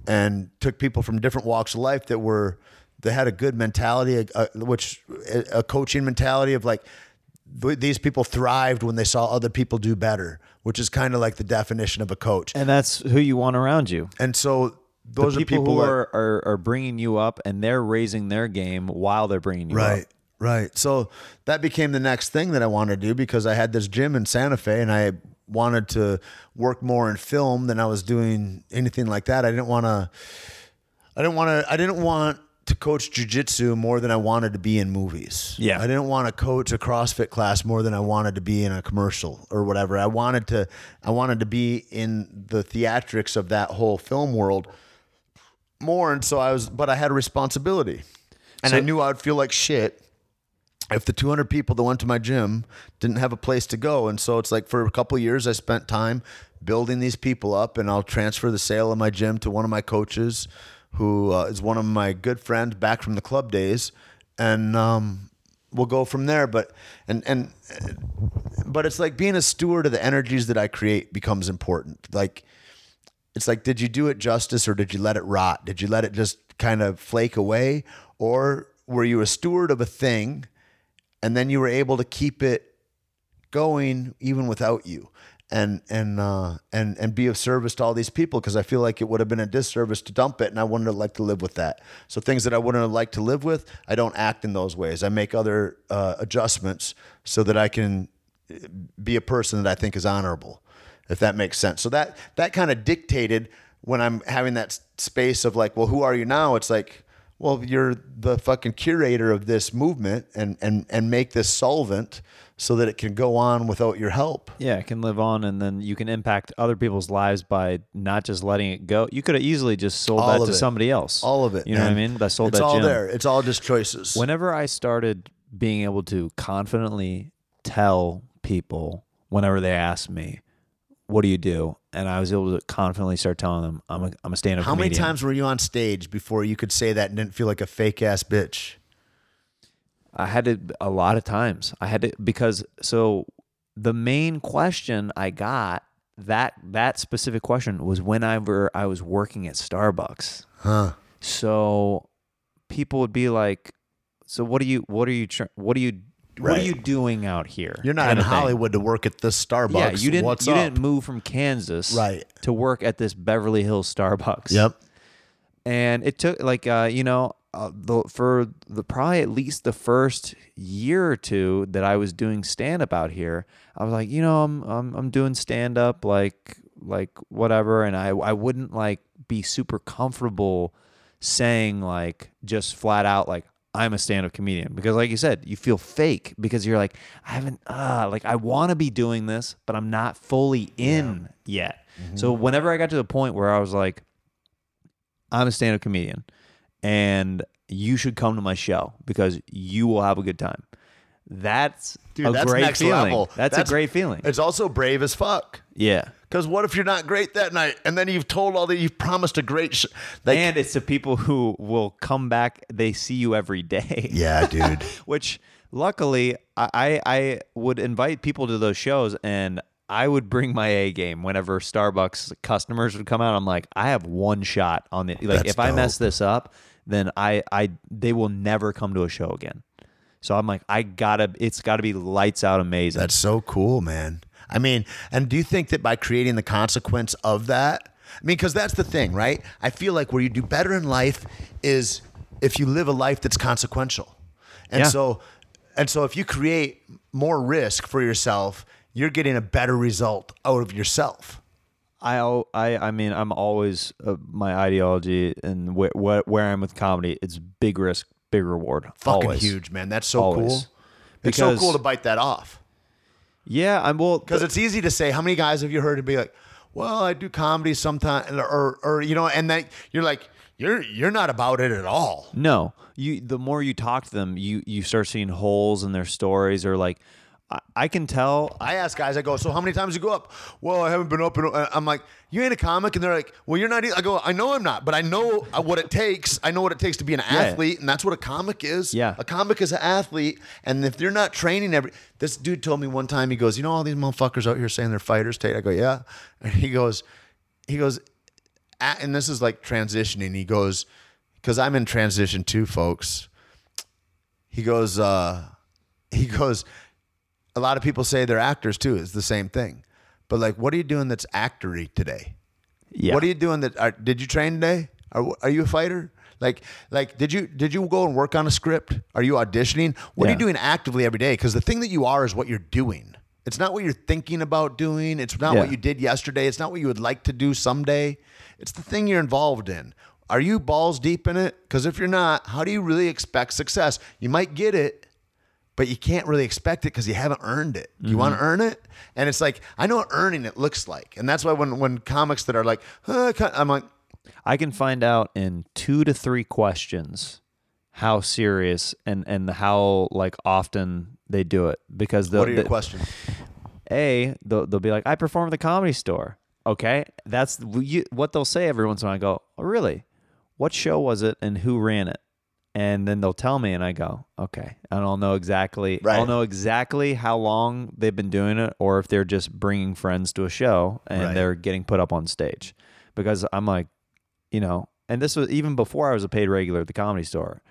and took people from different walks of life that were, they had a good mentality, a, a- which a coaching mentality of like, these people thrived when they saw other people do better, which is kind of like the definition of a coach. And that's who you want around you. And so those the are people, people who that- are, are are bringing you up and they're raising their game while they're bringing you Right. up. Right. Right. So that became the next thing that I wanted to do because I had this gym in Santa Fe and I wanted to work more in film than I was doing anything like that. I didn't want to I didn't want to I didn't want to coach jujitsu more than I wanted to be in movies. Yeah. I didn't want to coach a CrossFit class more than I wanted to be in a commercial or whatever. I wanted to I wanted to be in the theatrics of that whole film world more and so I was but I had a responsibility. And I knew I would feel like shit if the 200 people that went to my gym didn't have a place to go and so it's like for a couple of years i spent time building these people up and i'll transfer the sale of my gym to one of my coaches who uh, is one of my good friends back from the club days. And um, we'll go from there. But and and but it's like being a steward of the energies that i create becomes important. Like it's like did you do it justice or did you let it rot? Did you let it just kind of flake away? Or were you a steward of a thing and then you were able to keep it going even without you and and uh, and and be of service to all these people because I feel like it would have been a disservice to dump it and I wouldn't have liked to live with that. So things that I wouldn't have liked to live with, I don't act in those ways. I make other uh, adjustments so that I can be a person that I think is honorable, if that makes sense. So that that kind of dictated when I'm having that space of like, well, who are you now? It's like, well, you're the fucking curator of this movement and and and make this solvent so that it can go on without your help. Yeah, it can live on, and then you can impact other people's lives by not just letting it go. You could have easily just sold All that to it. somebody else. All of it. You know what I mean? That sold it's that all gym. there. It's all just choices. Whenever I started being able to confidently tell people whenever they asked me, "What do you do?" and I was able to confidently start telling them, "I'm a I'm a stand-up How many times were you on stage before you could say that and didn't feel like a fake ass bitch? I had to a lot of times. I had to because so the main question I got that that specific question was whenever I was working at Starbucks. Huh. So people would be like, "So what are you what are you what are you what are you doing out here? You're not in. Hollywood to work at this Starbucks. Yeah, you didn't. What's you up? didn't move from Kansas, Right. to work at this Beverly Hills Starbucks. Yep. and it took like uh, you know uh, the, for the probably at least the first year or two that I was doing stand up out here, I was like, you know, I'm I'm, I'm doing stand up like like whatever, and I I wouldn't like be super comfortable saying like just flat out like I'm a stand up comedian because like you said, you feel fake because you're like I haven't uh like I want to be doing this, but I'm not fully in yet. So whenever I got to the point where I was like I'm a stand up comedian and you should come to my show because you will have a good time. That's Dude, a that's great next feeling. level. That's, a great feeling. It's also brave as fuck. Yeah. Because what if you're not great that night, and then you've told all that you've promised a great, sh- like, and it's the people who will come back, they see you every day. yeah, dude. Which luckily I, I would invite people to those shows and I would bring my A game whenever Starbucks customers would come out. I'm like, I have one shot on the like That's if I mess this up, then I I they will never come to a show again. So I'm like, I gotta it's gotta be lights out amazing. That's so cool, man. I mean, and do you think that by creating the consequence of that, I mean, because that's the thing, right? I feel like where you do better in life is if you live a life that's consequential. And Yeah. so, and so if you create more risk for yourself, you're getting a better result out of yourself. I I I mean I'm always uh, my ideology and wh- wh- where I'm with comedy. It's big risk, big reward. Fucking Always. huge, man. That's so Always. cool. It's so Because- cool to bite that off. Yeah, I'm well Because it's easy to say, how many guys have you heard to be like, well, I do comedy sometimes, or, or, you know, and then you're like, you're, you're not about it at all. No, you. The more you talk to them, you you start seeing holes in their stories, or like, I, I can tell. I ask guys, I go, so how many times you go up? Well, I haven't been up. In, I'm like, you ain't a comic, and they're like, well, you're not. e-" I go, I know I'm not, but I know uh, what it takes. I know what it takes to be an athlete, and that's what a comic is. Yeah. a comic is an athlete, and if they're not training every, this dude told me one time, he goes, you know, all these motherfuckers out here saying they're fighters, Tait. I go, yeah, and he goes, he goes, "A- and this is like transitioning. He goes, because I'm in transition too, folks. He goes, uh, he goes a lot of people say they're actors too. It's the same thing. But like, what are you doing that's actory today? Yeah. What are you doing that? Are, did you train today? Are, are you a fighter? Like, like, did you did you go and work on a script? Are you auditioning? What are you doing actively every day? Because the thing that you are is what you're doing. It's not what you're thinking about doing. It's not what you did yesterday. It's not what you would like to do someday. It's the thing you're involved in. Are you balls deep in it? Because if you're not, how do you really expect success? You might get it, but you can't really expect it because you haven't earned it. You want to mm-hmm. earn it, and it's like I know what earning it looks like, and that's why when when comics that are like, huh, I'm like, I can find out in two to three questions how serious and and how like often they do it because the what are your questions? A, they'll, they'll be like, I perform at the comedy store. Okay. That's you, what they'll say every once in a while. I go, oh, really? What show was it and who ran it? And then they'll tell me, and I go, okay. And I'll know exactly. right. I'll know exactly how long they've been doing it, or if they're just bringing friends to a show and Right. they're getting put up on stage. Because I'm like, you know, and this was even before I was a paid regular at the comedy store.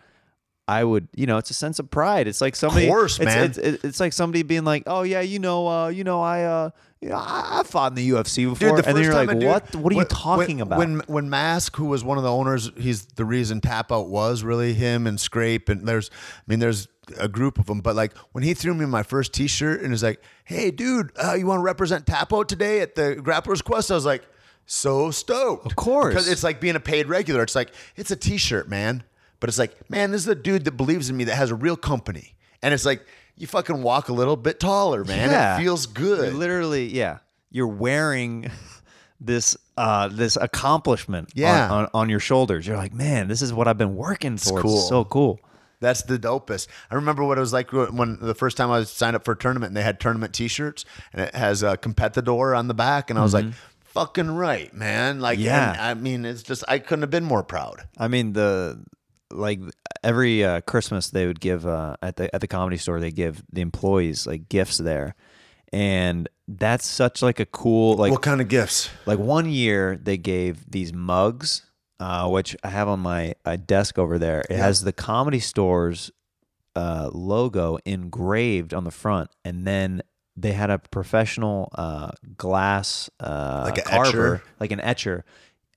I would, you know, it's a sense of pride. It's like somebody, course, it's, man. It's, it's, it's like somebody being like, "Oh yeah, you know, uh, you know, I, uh, you know, I, I fought in the UFC before," Dude, the and then you're time like, dude- "What? What are you when- talking when, about?" When when Mask, who was one of the owners, he's the reason Tap Out was really him and Scrape, and there's, I mean, there's a group of them. But like when he threw me my first T-shirt and was like, "Hey, dude, uh, you want to represent Tap Out today at the Grappler's Quest?" I was like, so stoked. Of course. because it's like being a paid regular. It's like it's a T-shirt, man. But it's like, man, this is a dude that believes in me that has a real company, and it's like you fucking walk a little bit taller, man. Yeah. It feels You're good. literally, yeah, you're wearing this uh this accomplishment, Yeah. on, on, your shoulders. You're like, man, this is what I've been working towards. cool. It's so cool. That's the dopest. I remember what it was like when the first time I was signed up for a tournament and they had tournament T-shirts and it has a competidor on the back, and I was like, "Fucking right, man!" Like, Mm-hmm. Yeah. I mean, it's just I couldn't have been more proud. I mean the like every uh, Christmas they would give uh, at the at the comedy store they give the employees like gifts there, and that's such like a cool like what kind of gifts? like one year they gave these mugs, uh, which I have on my uh, desk over there. It has the comedy stores uh, logo engraved on the front, and then they had a professional uh, glass uh, Like an carver, etcher? like an etcher,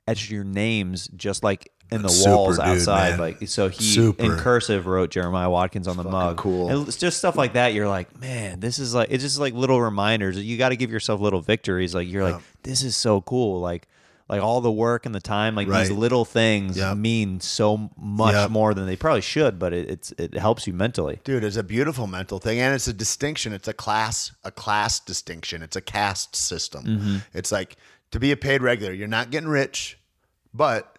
etch your names just like in the Super, walls dude, outside. man. Like so, he Super. in cursive wrote Jeremiah Watkins on the mug. cool. And it's just stuff like that. You're like, man, this is like it's just like little reminders. You got to give yourself little victories. Like you're like, this is so cool. Like like all the work and the time, like these Right. little things Yep. mean so much Yep. more than they probably should. But it, it's it helps you mentally. Dude, it's a beautiful mental thing, and it's a distinction. It's a class, a class distinction. It's a caste system. Mm-hmm. It's like to be a paid regular, you're not getting rich, but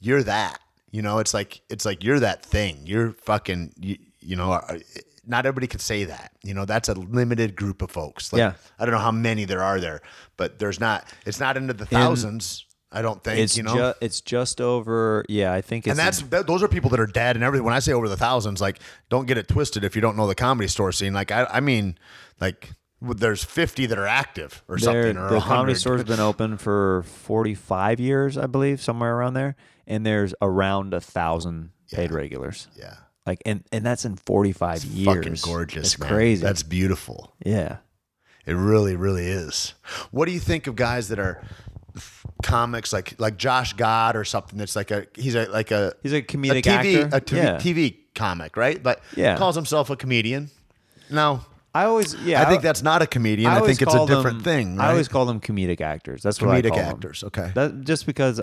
you're that. You know, it's like it's like you're that thing. You're fucking. You, you know, uh, not everybody can say that. You know, that's a limited group of folks. Like, Yeah. I don't know how many there are there, but there's not. It's not into the thousands. I don't think. It's you know, ju- it's just over. Yeah, I think it's and that's that, those are people that are dead and everything. When I say over the thousands, like don't get it twisted if you don't know the comedy store scene. Like I, I mean, like there's 50 that are active or something. Or the 100. comedy store's been open for 45 years, I believe, somewhere around there, and there's around a thousand paid regulars. Yeah, Like, and and that's in 45 years. fucking gorgeous. It's crazy. That's beautiful. yeah. It really, really is. What do you think of guys that are comics like like Josh Gad or something? That's like a he's a like a He's a comedic TV actor. a TV, yeah. TV comic, right? But Yeah. calls himself a comedian. No, I always yeah. I think that's not a comedian. I, always think it's a different them- thing. Right? I always call them comedic actors. That's what I comedic call them. actors. Okay. That just because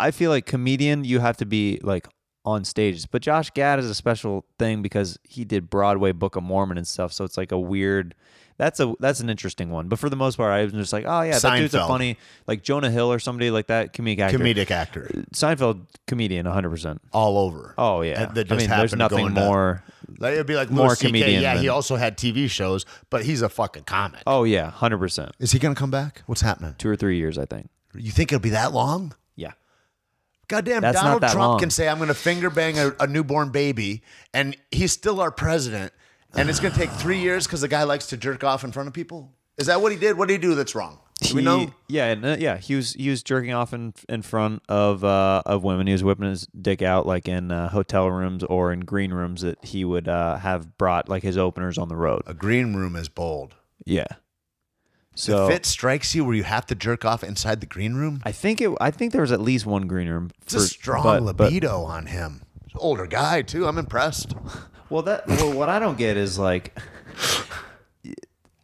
I feel like comedian, you have to be like on stages. But Josh Gad is a special thing because he did Broadway Book of Mormon and stuff. So it's like a weird. That's a that's an interesting one. But for the most part, I was just like, oh yeah, that dude's a funny like Jonah Hill or somebody like that comedic actor. comedic actor uh, Seinfeld comedian, 100. percent all over. Oh yeah, that I just there's happened to go nothing more. Like, it'd be like more comedian Yeah, he also had TV shows, but he's a fucking comic. Oh yeah, hundred percent. Is he gonna come back? What's happening? Two or three years, I think. You think it'll be that long? Goddamn, That's Donald Trump long. can say I'm gonna finger bang a, a newborn baby, and he's still our president, and it's gonna take three years because the guy likes to jerk off in front of people. Is that what he did? What did he do that's wrong? Do we He- know? Yeah, and, uh, yeah. He was he was jerking off in in front of uh, of women. He was whipping his dick out like in uh, hotel rooms or in green rooms that he would uh, have brought like his openers on the road. A green room is bold. Yeah. So if it strikes you where you have to jerk off inside the green room, I think it. I think there was at least one green room. it's a strong but, but- libido on him. Older guy too. I'm impressed. well, that well, what I don't get is like.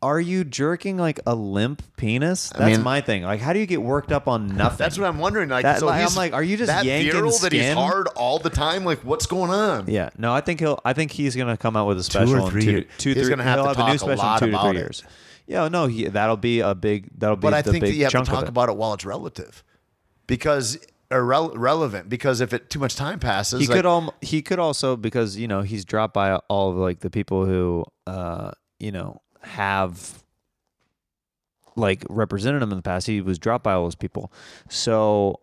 Are you jerking like a limp penis? That's mean- my thing. Like, how do you get worked up on nothing? That's what I'm wondering. Like, That- so like, I'm like, are you just that yanking virile that he's hard all the time? Like, what's going on? Yeah, no, I think he'll. I think he's gonna come out with a special two or three in two, years. two, He's three- gonna have to have a new talk a special lot in two to three it. Yeah, no, he, that'll be a big. That'll be But I the think that you have to talk it. about it while it's relative, because irrele- relevant. Because if it too much time passes, He like, could al- he could also because you know he's dropped by all of like the people who uh you know have like represented him in the past. He was dropped by all those people, so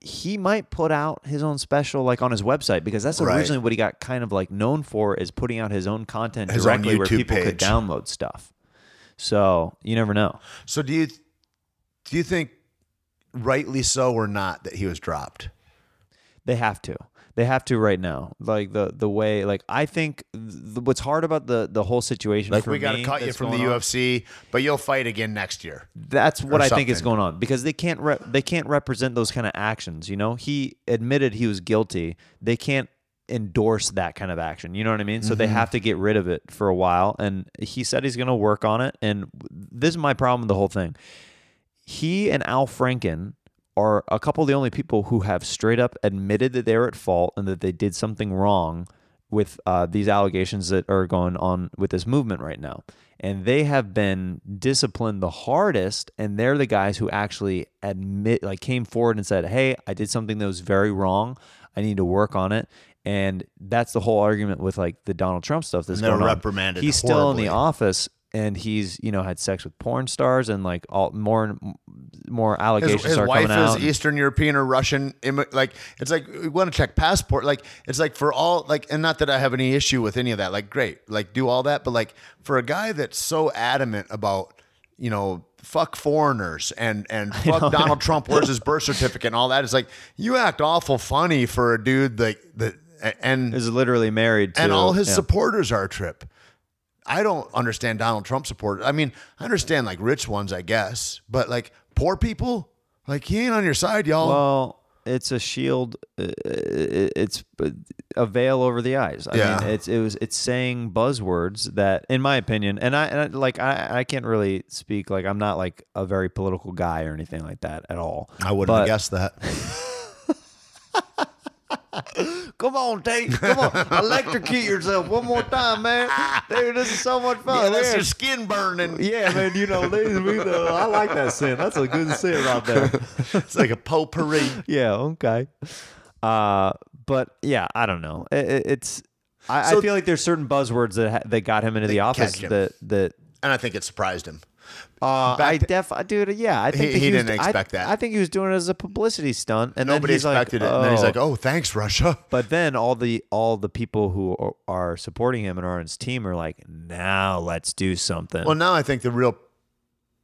he might put out his own special like on his website because that's Right. originally what he got kind of like known for is putting out his own content His own directly where YouTube people could download stuff. So you never know. So do you do you think rightly so or not that he was dropped? They have to. They have to right now. Like the the way like I think th- what's hard about the the whole situation Like we got to cut you from the on- UFC, but you'll fight again next year. That's what I think is going on because they can't re- they can't represent those kind of actions. You know, he admitted he was guilty. They can't endorse that kind of action. You know what I mean? So Mm-hmm. they have to get rid of it for a while. And he said he's going to work on it. And this is my problem with the whole thing. He and Al Franken are a couple of the only people who have straight up admitted that they're at fault and that they did something wrong with uh, these allegations that are going on with this movement right now. And they have been disciplined the hardest, and they're the guys who actually admit, like, came forward and said, "Hey, I did something that was very wrong. I need to work on it." And that's the whole argument with like the Donald Trump stuff that's And they're going on. reprimanded He's still in the office, and he's you know had sex with porn stars, and like all more more allegations His, his are wife coming is out. Eastern European or Russian. immi- Like it's like we want to check passport. Like it's like for all like, and not that I have any issue with any of that. Like great, like do all that, but like for a guy that's so adamant about you know fuck foreigners and and fuck Donald Trump, where's his birth certificate and all that? It's like you act awful funny for a dude like that A- and is literally married to and all his yeah. supporters are a trip. I don't understand Donald Trump supporters. I mean, I understand like rich ones, I guess, but like poor people, like he ain't on your side, y'all. Well, it's a shield. uh, It's a veil over the eyes. I Yeah. mean, it's it was it's saying buzzwords that, in my opinion, and I, and I like I I can't really speak like I'm not like a very political guy or anything like that at all. I wouldn't but- have guessed that. Come on, Tait. Come on, electrocute yourself one more time, man. Dude, this is so much fun. that's Yeah. your skin burning. Yeah, man, you know, they, we, uh, I like that sin. That's a good sin right there. It's like a potpourri. yeah, okay. Uh, but yeah, I don't know. It, it- it's I, So- I feel like there's certain buzzwords that ha- that got him into the office that that And I think it surprised him. Uh, I th- def dude yeah I think He- he was- didn't I- expect that. I think he was doing it as a publicity stunt and Nobody then he's expected like, it. And then he's "Oh." like, oh, thanks, Russia. But then all the all the people who are, are supporting him and are on his team are like, now let's do something. Well, now I think the real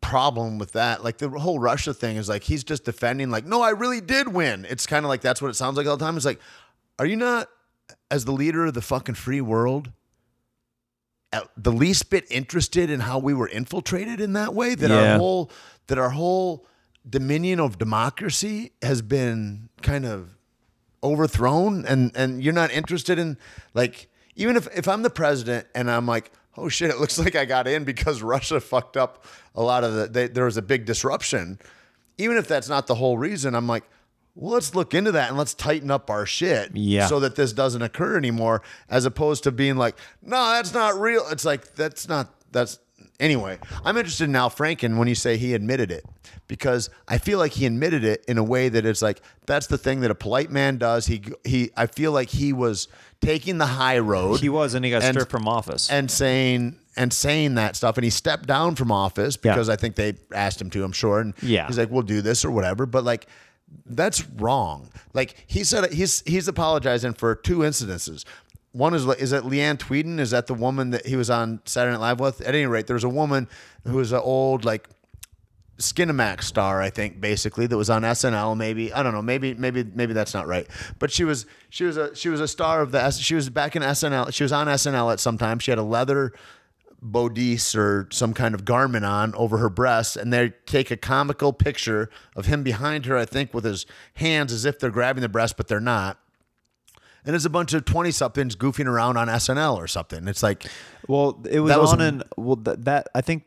problem with that, like the whole Russia thing, is like he's just defending, like, no, I really did win. It's kind of like that's what it sounds like all the time. It's like, are you not, as the leader of the fucking free world, the least bit interested in how we were infiltrated in that way? That Yeah. our whole that our whole dominion of democracy has been kind of overthrown and and you're not interested in like even if if I'm the president and I'm like oh shit it looks like I got in because Russia fucked up a lot of the they, there was a big disruption even if that's not the whole reason I'm like let's look into that and let's tighten up our shit Yeah. so that this doesn't occur anymore as opposed to being like no that's not real it's like that's not that's anyway I'm interested in Al Franken when you say he admitted it because I feel like he admitted it in a way that it's like that's the thing that a polite man does. He he I feel like he was taking the high road. he was, and he got and- stripped from office. and saying and saying that stuff and he stepped down from office Yeah. because I think they asked him to, I'm sure. And Yeah. he's like, We'll do this or whatever. But like that's wrong. Like he said he's he's apologizing for two incidences. One is is that Leeann Tweeden? Is that the woman that he was on Saturday Night Live with? At any rate, there's a woman who was an old like Skinamax star, I think, basically that was on SNL. Maybe I don't know. Maybe maybe maybe that's not right. But she was she was a she was a star of the she was back in SNL. She was on SNL at some time. She had a leather bodice or some kind of garment on over her breasts, and they take a comical picture of him behind her. I think with his hands as if they're grabbing the breast, but they're not. And there's a bunch of twenty somethings goofing around on SNL or something. It's like Well, it was, That was- on an well th- that I think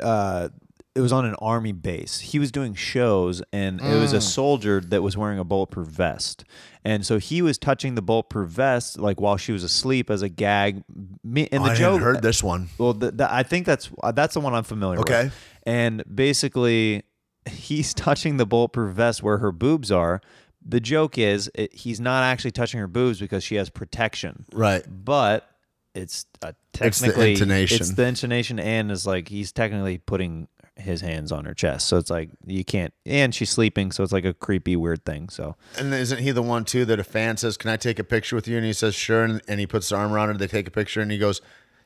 uh, it was on an army base. He was doing shows, and it was a Mm. soldier that was wearing a bulletproof vest, and so he was touching the bulletproof vest like while she was asleep as a gag. Me and oh, the I joke hadn't heard this one. Well, th- th- I think that's that's the one I'm familiar with. Okay. And basically, he's touching the bulletproof vest where her boobs are. The joke is it, he's not actually touching her boobs because she has protection Right. but it's uh, It's the technically intonation. It's the intonation, and is like he's technically putting his hands on her chest. So it's like you can't. And she's sleeping, so it's like a creepy, weird thing. So And isn't he the one too that a fan says, "Can I take a picture with you?" And he says, "Sure." And, and he puts his arm around her. They take a picture, and he goes,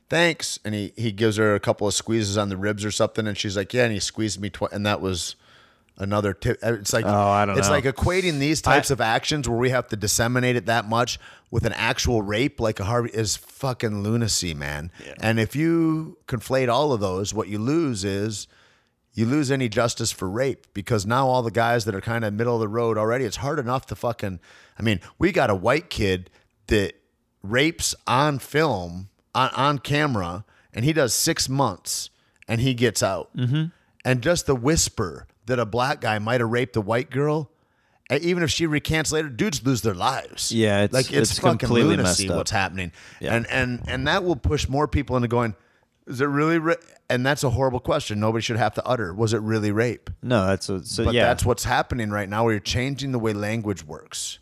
"Thanks." And he he gives her a couple of squeezes on the ribs or something, and she's like, "Yeah." And he squeezed me twice, and that was another tip. Uh, it's like Oh, I don't It's know. like equating these types of actions where we have to disseminate it that much with an actual rape, like a Harvey, is fucking lunacy, man. And if you conflate all of those, what you lose is you lose any justice for rape because now all the guys that are kind of middle of the road already, it's hard enough to fucking. I mean, we got a white kid that rapes on film, on, on camera, and he does six months and he gets out. Mm-hmm. And just the whisper that a black guy might have raped a white girl. Even if she recants later, dudes lose their lives. Yeah, it's- like it's, it's fucking completely lunacy messed up. what's happening, Yeah. and and and that will push more people into going. Is it really? Ra-? And that's a horrible question. Nobody should have to utter. Was it really rape? no, that's a, so But yeah. that's what's happening right now. Where you're changing the way language works,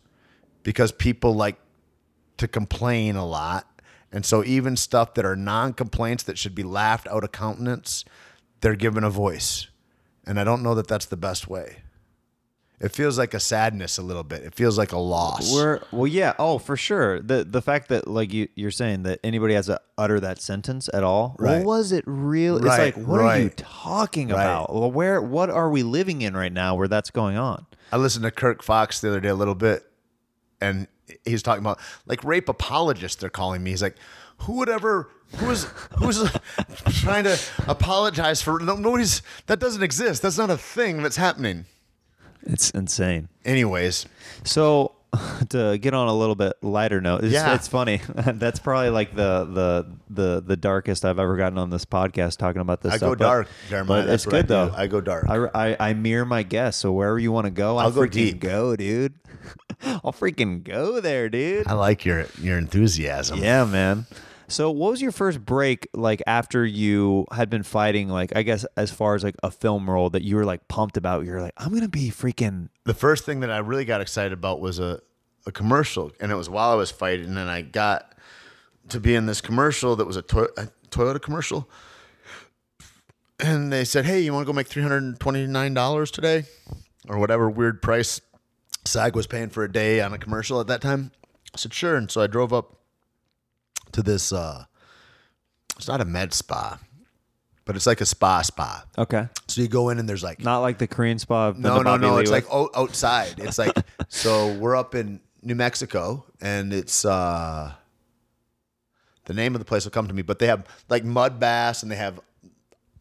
because people like to complain a lot, and so even stuff that are non-complaints that should be laughed out of countenance, they're given a voice, and I don't know that that's the best way. It feels like a sadness a little bit. It feels like a loss. We're well, yeah. Oh, for sure. The the fact that like you you're saying that anybody has to utter that sentence at all. Right. Well, was it real? Right, It's like what are you talking Right. about? Well, where what are we living in right now where that's going on? I listened to Kirk Fox the other day a little bit, and he's talking about like rape apologists. They're calling me. He's like, who would ever who's who's trying to apologize for no, nobody's that doesn't exist. That's not a thing that's happening. It's insane. Anyways, So to get on a little bit lighter note, it's, Yeah. it's funny. That's probably like the the the the darkest I've ever gotten on this podcast talking about this. I stuff, go but- dark, Jeremiah. But That's it's what I good though. I go dark. I, I, I mirror my guests. So wherever you want to go, I'll I'll go deep. go, dude. I'll freaking go there, dude. I like your your enthusiasm. Yeah, man. So, what was your first break like after you had been fighting? Like, I guess as far as like a film role that you were like pumped about, you're like, I'm gonna be freaking. the first thing that I really got excited about was a, a commercial, and it was while I was fighting, and I got to be in this commercial that was a, Toy- a Toyota commercial, and they said, "Hey, you want to go make three hundred twenty nine dollars today, or whatever weird price SAG was paying for a day on a commercial at that time?" I said, "Sure," and so I drove up to this. Uh, it's not a med spa, but it's like a spa spa. Okay, So you go in and there's like not like the Korean spa. no, no, Bobby no. Lee It's was? like o- outside. It's like so we're up in New Mexico, and it's uh the name of the place will come to me, but they have like mud baths and they have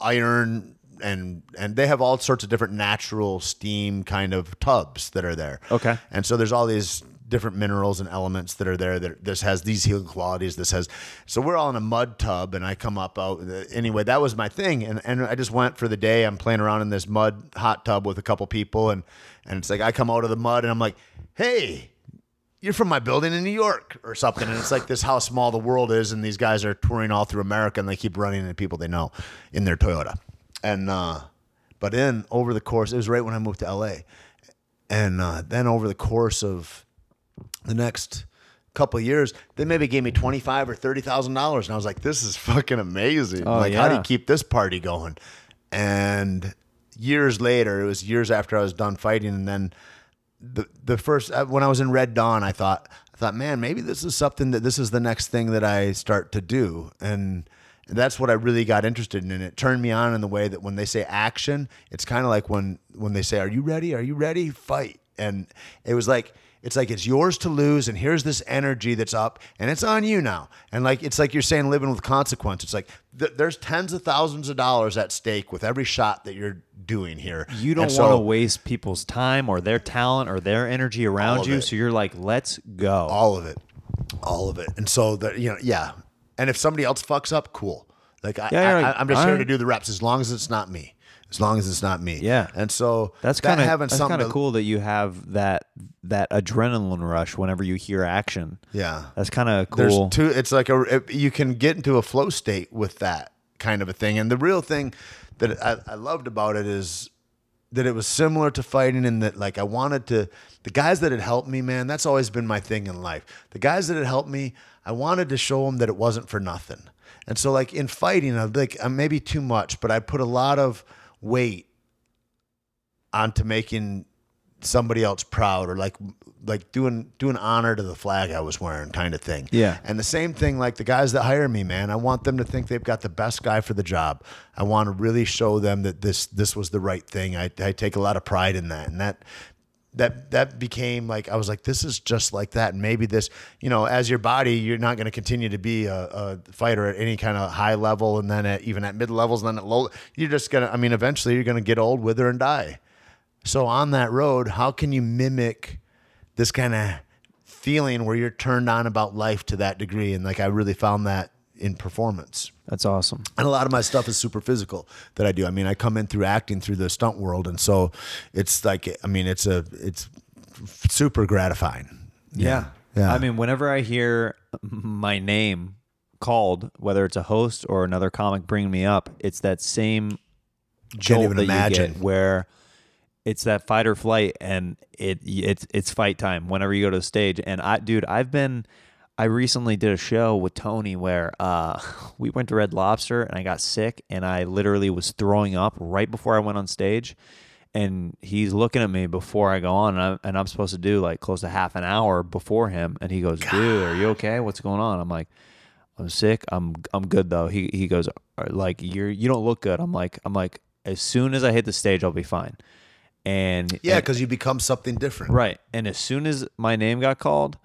iron and and they have all sorts of different natural steam kind of tubs that are there. Okay. And so there's all these different minerals and elements that are there that this has these healing qualities this has so we're all in a mud tub and i come up out anyway that was my thing and, and i just went for the day i'm playing around in this mud hot tub with a couple people and and it's like i come out of the mud and i'm like hey you're from my building in New York or something. And it's like this how small the world is. And these guys are touring all through America and they keep running into people they know in their Toyota. And, uh, but then over the course, it was right when I moved to LA. And uh, then over the course of the next couple years, they maybe gave me twenty five or thirty thousand dollars, and I was like, "This is fucking amazing! Oh, like, how do you keep this party going?" And years later, it was years after I was done fighting, and then the the first uh, when I was in Red Dawn, I thought I thought, man, maybe this is something that this is the next thing that I start to do, and that's what I really got interested in. And it turned me on in the way that when they say action, it's kind of like when when they say, "Are you ready? Are you ready? Fight!" And it was like it's like it's yours to lose, and here's this energy that's up, and it's on you now. And like it's like you're saying, living with consequence. It's like th- there's tens of thousands of dollars at stake with every shot that you're doing here. you don't want to waste people's time or their talent or their energy around you. it. So you're like, let's go. all of it, all of it. And so that you know, yeah. And if somebody else fucks up, cool. Like I, Yeah, I, I'm just here all to do the reps as long as it's not me. As long as it's not me. Yeah. And so That's kind of having that's something kind of cool that you have that that adrenaline rush whenever you hear action. Yeah. That's kind of cool. There's two. It's like a it- you can get into a flow state with that kind of a thing. And the real thing that I, I loved about it is that it was similar to fighting and that like I wanted to the guys that had helped me, man. That's always been my thing in life. The guys that had helped me, I wanted to show them that it wasn't for nothing. And so like in fighting, I like uh, maybe too much, but I put a lot of weight onto making somebody else proud or like like doing doing honor to the flag I was wearing kind of thing. Yeah. And the same thing like the guys that hire me, man, I want them to think they've got the best guy for the job. I want to really show them that this this was the right thing. I I take a lot of pride in that. And that that that became like I was like this is just like that and maybe this you know as your body you're not going to continue to be a, a fighter at any kind of high level and then at, even at mid levels and then at low you're just gonna I mean eventually you're gonna get old wither and die so on that road, how can you mimic this kind of feeling where you're turned on about life to that degree? And like I really found that in performance. That's awesome. And a lot of my stuff is super physical that I do. I mean, I come in through acting through the stunt world, and so it's like I mean, it's a it's super gratifying. Yeah. Yeah. I mean, whenever I hear my name called, whether it's a host or another comic bringing me up, it's that same jolt even that imagine. you get where it's that fight or flight and it it's it's fight time whenever you go to the stage. And I dude, I've been I recently did a show with Tony where uh, we went to Red Lobster and I got sick and I literally was throwing up right before I went on stage. And he's looking at me before I go on, and I'm, and I'm supposed to do like close to half an hour before him. And he goes, "Dude, are you okay? What's going on?" I'm like, "I'm sick. I'm I'm good though." He he goes, "Uh, "Like you're you don't look good." I'm like I'm like as soon as I hit the stage, I'll be fine. And Yeah, because you become something different. Right. And as soon as my name got called,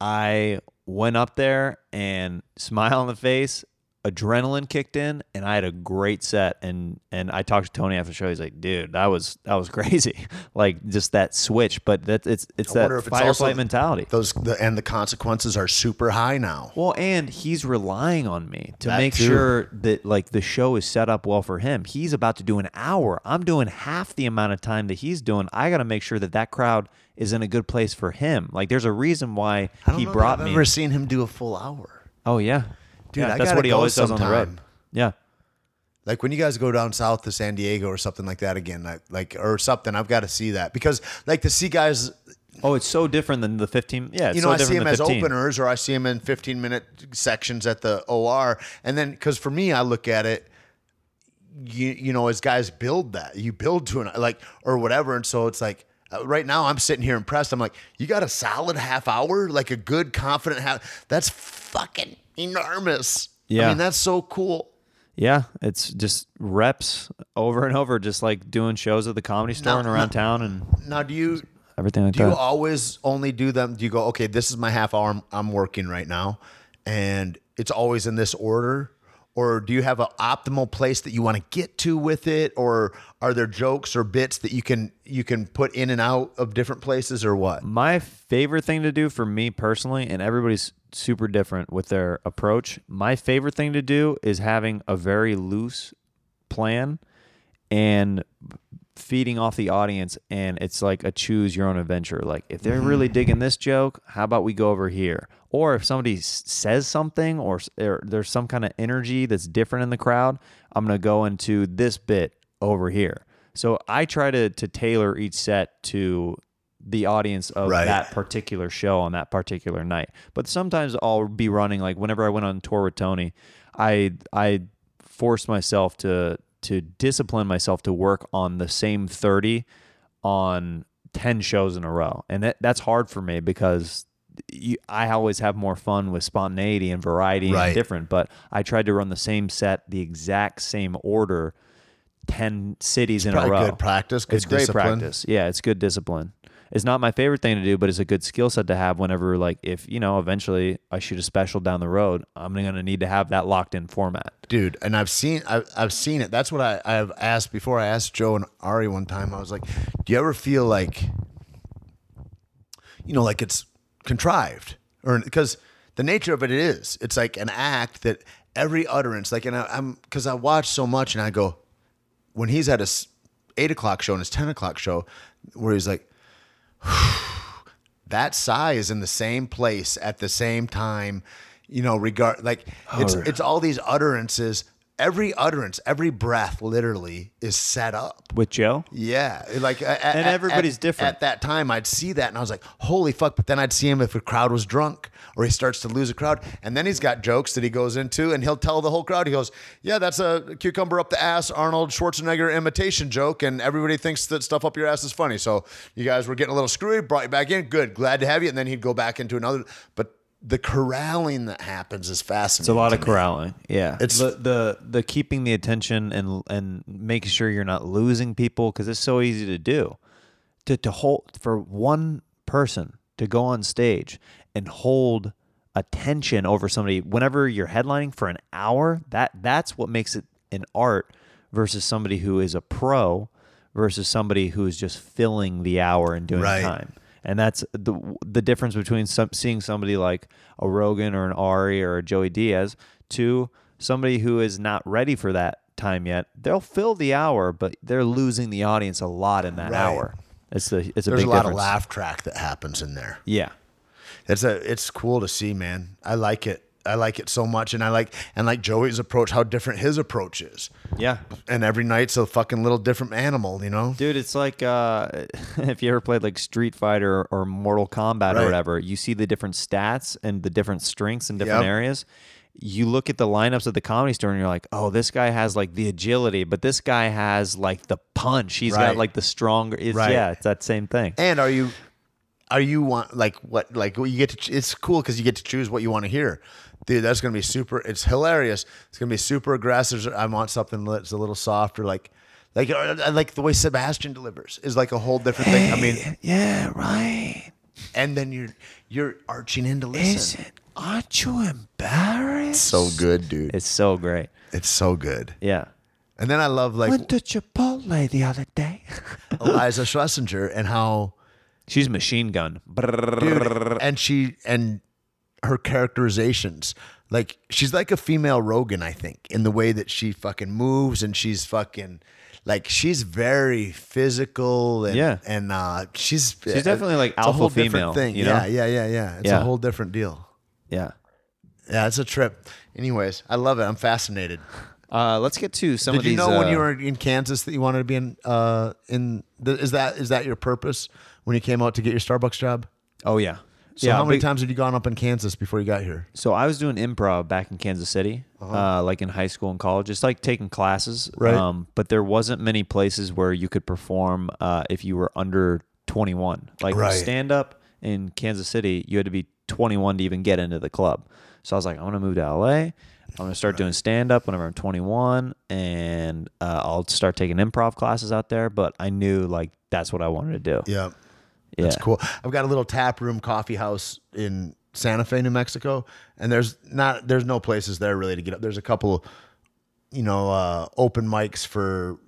I went up there and smile on the face, adrenaline kicked in, and I had a great set. And and I talked to Tony after the show. He's like, "Dude, that was that was crazy. like just that switch." But that it's it's I that wonder if it's fight or flight mentality. Those the, and the consequences are super high now. Well, and he's relying on me to That make too. sure that like the show is set up well for him. He's about to do an hour. I'm doing half the amount of time that he's doing. I got to make sure that that crowd is in a good place for him. Like there's a reason why I don't he know that brought I've me. ever seen him do a full hour. oh yeah, Dude, Yeah, I that's gotta what he go always does on the road. sometime. Yeah. Like when you guys go down south to San Diego or something like that again, like, like or something, I've got to see that because like to see guys, Oh, it's so different than the 15. Yeah, it's you know, so I see different than as 15. openers or I see him in 15 minute sections at the OR, and then because for me, I look at it, you you know, as guys build that, you build to an like or whatever, and so it's like. Uh, Right now, I'm sitting here impressed. I'm like, you got a solid half hour, like a good, confident half. That's fucking enormous. Yeah. I mean, that's so cool. Yeah, it's just reps over and over, just like doing shows at the comedy store No, and around no. town and Now, do you everything like Do you always only do them? Do you go, okay, this is my half hour I'm, I'm working right now, and it's always in this order? Or do you have an optimal place that you want to get to with it? Or are there jokes or bits that you can you can put in and out of different places or what? My favorite thing to do for me personally, and everybody's super different with their approach. My favorite thing to do is having a very loose plan and feeding off the audience and it's like a choose your own adventure. Like if they're really mm-hmm. digging this joke how about we go over here? Or if somebody s- says something or, or there's some kind of energy that's different in the crowd i'm going to go into this bit over here. So i try to to tailor each set to the audience of Right. that particular show on that particular night. But sometimes i'll be running like whenever i went on tour with tony i i forced myself to to discipline myself to work on the same 30 on 10 shows in a row. And that, that's hard for me because you, i always have more fun with spontaneity and variety Right. and different but i tried to run the same set the exact same order 10 cities in a row. good practice, good it's great practice. Yeah it's good discipline it's not my favorite thing to do but it's a good skill set to have whenever like if you know eventually i shoot a special down the road i'm gonna need to have that locked in format. Dude and i've seen I've, I've seen it. That's what I, i've asked before. I asked joe and ari one time. I was like do you ever feel like you know like it's contrived? Or because the nature of it is it's like an act that every utterance like and I, i'm because i watch so much and i go when he's at his eight o'clock show and his 10 o'clock show where he's like that sigh is in the same place at the same time you know regard like it's Oh. it's all these utterances every utterance every breath literally is set up with joe yeah like and And everybody's different. at that time i'd see that and i was like holy fuck but then i'd see him if a crowd was drunk or he starts to lose a crowd and then he's got jokes that he goes into and he'll tell the whole crowd he goes yeah that's a cucumber up the ass arnold schwarzenegger imitation joke and everybody thinks that stuff up your ass is funny so you guys were getting a little screwy brought you back in good glad to have you and then he'd go back into another but the corralling that happens is fascinating It's a lot to of me. corralling. Yeah, It's- the the the keeping the attention and and making sure you're not losing people because it's so easy to do. To to hold for one person to go on stage and hold attention over somebody whenever you're headlining for an hour. That that's what makes it an art versus somebody who is a pro versus somebody who is just filling the hour and doing Right. time and that's the the difference between some, seeing somebody like a Rogan or an Ari or a Joey Diaz to somebody who is not ready for that time yet. They'll fill the hour, but they're losing the audience a lot in that Right. hour. It's the it's a there's big a lot difference. of laugh track that happens in there Yeah, It's a it's cool to see, man. I like it. I like it so much, and I like and like Joey's approach, how different his approach is. yeah, And every night's a fucking little different animal, you know. dude. It's like uh, if you ever played like Street Fighter or Mortal Kombat Right. or whatever, you see the different stats and the different strengths in different Yep. areas. You look at the lineups at the comedy store and you're like, oh, this guy has like the agility, but this guy has like the punch. He's Right. got like the stronger. It's, Right. Yeah, it's that same thing. And are you are you want like what like you get to ch- it's cool because you get to choose what you want to hear. Dude, that's gonna be super. It's hilarious. It's gonna be super aggressive. I want something that's a little softer, like like I like the way Sebastian delivers is like a whole different thing. I mean, yeah, right. and then you're you're arching in to listen. it? Aren't you embarrassed? so good, dude. It's so great. It's so good. Yeah. And then I love like Went to Chipotle the other day. Iliza Shlesinger and how She's machine gun. dude, and she and her characterizations like she's like a female Rogan I think in the way that she fucking moves and she's fucking like she's very physical and Yeah. and uh she's She's definitely, like, whole alpha different female, thing you yeah know? yeah yeah yeah it's Yeah. a whole different deal Yeah. yeah it's a trip anyways I love it I'm fascinated Uh, let's get to some did of you these. know when uh, you were in Kansas that you wanted to be in uh in the, is that is that your purpose when you came out to get your Starbucks job Oh yeah. so yeah. how many big- times had you gone up in Kansas before you got here So I was doing improv back in Kansas City, uh like in high school and college, just like taking classes. Uh-huh. Right. Um, but there wasn't many places where you could perform uh, if you were under 21. Like Right. stand up in Kansas City, you had to be 21 to even get into the club. So I was like, I'm gonna move to LA. I'm gonna start doing stand up whenever I'm 21, and uh, I'll start taking improv classes out there. But I knew like that's what I wanted to do. yeah Yeah. That's cool. I've got a little tap room coffee house in Santa Fe, New Mexico, and there's not there's no places there really to get up. There's a couple, you know, uh, open mics for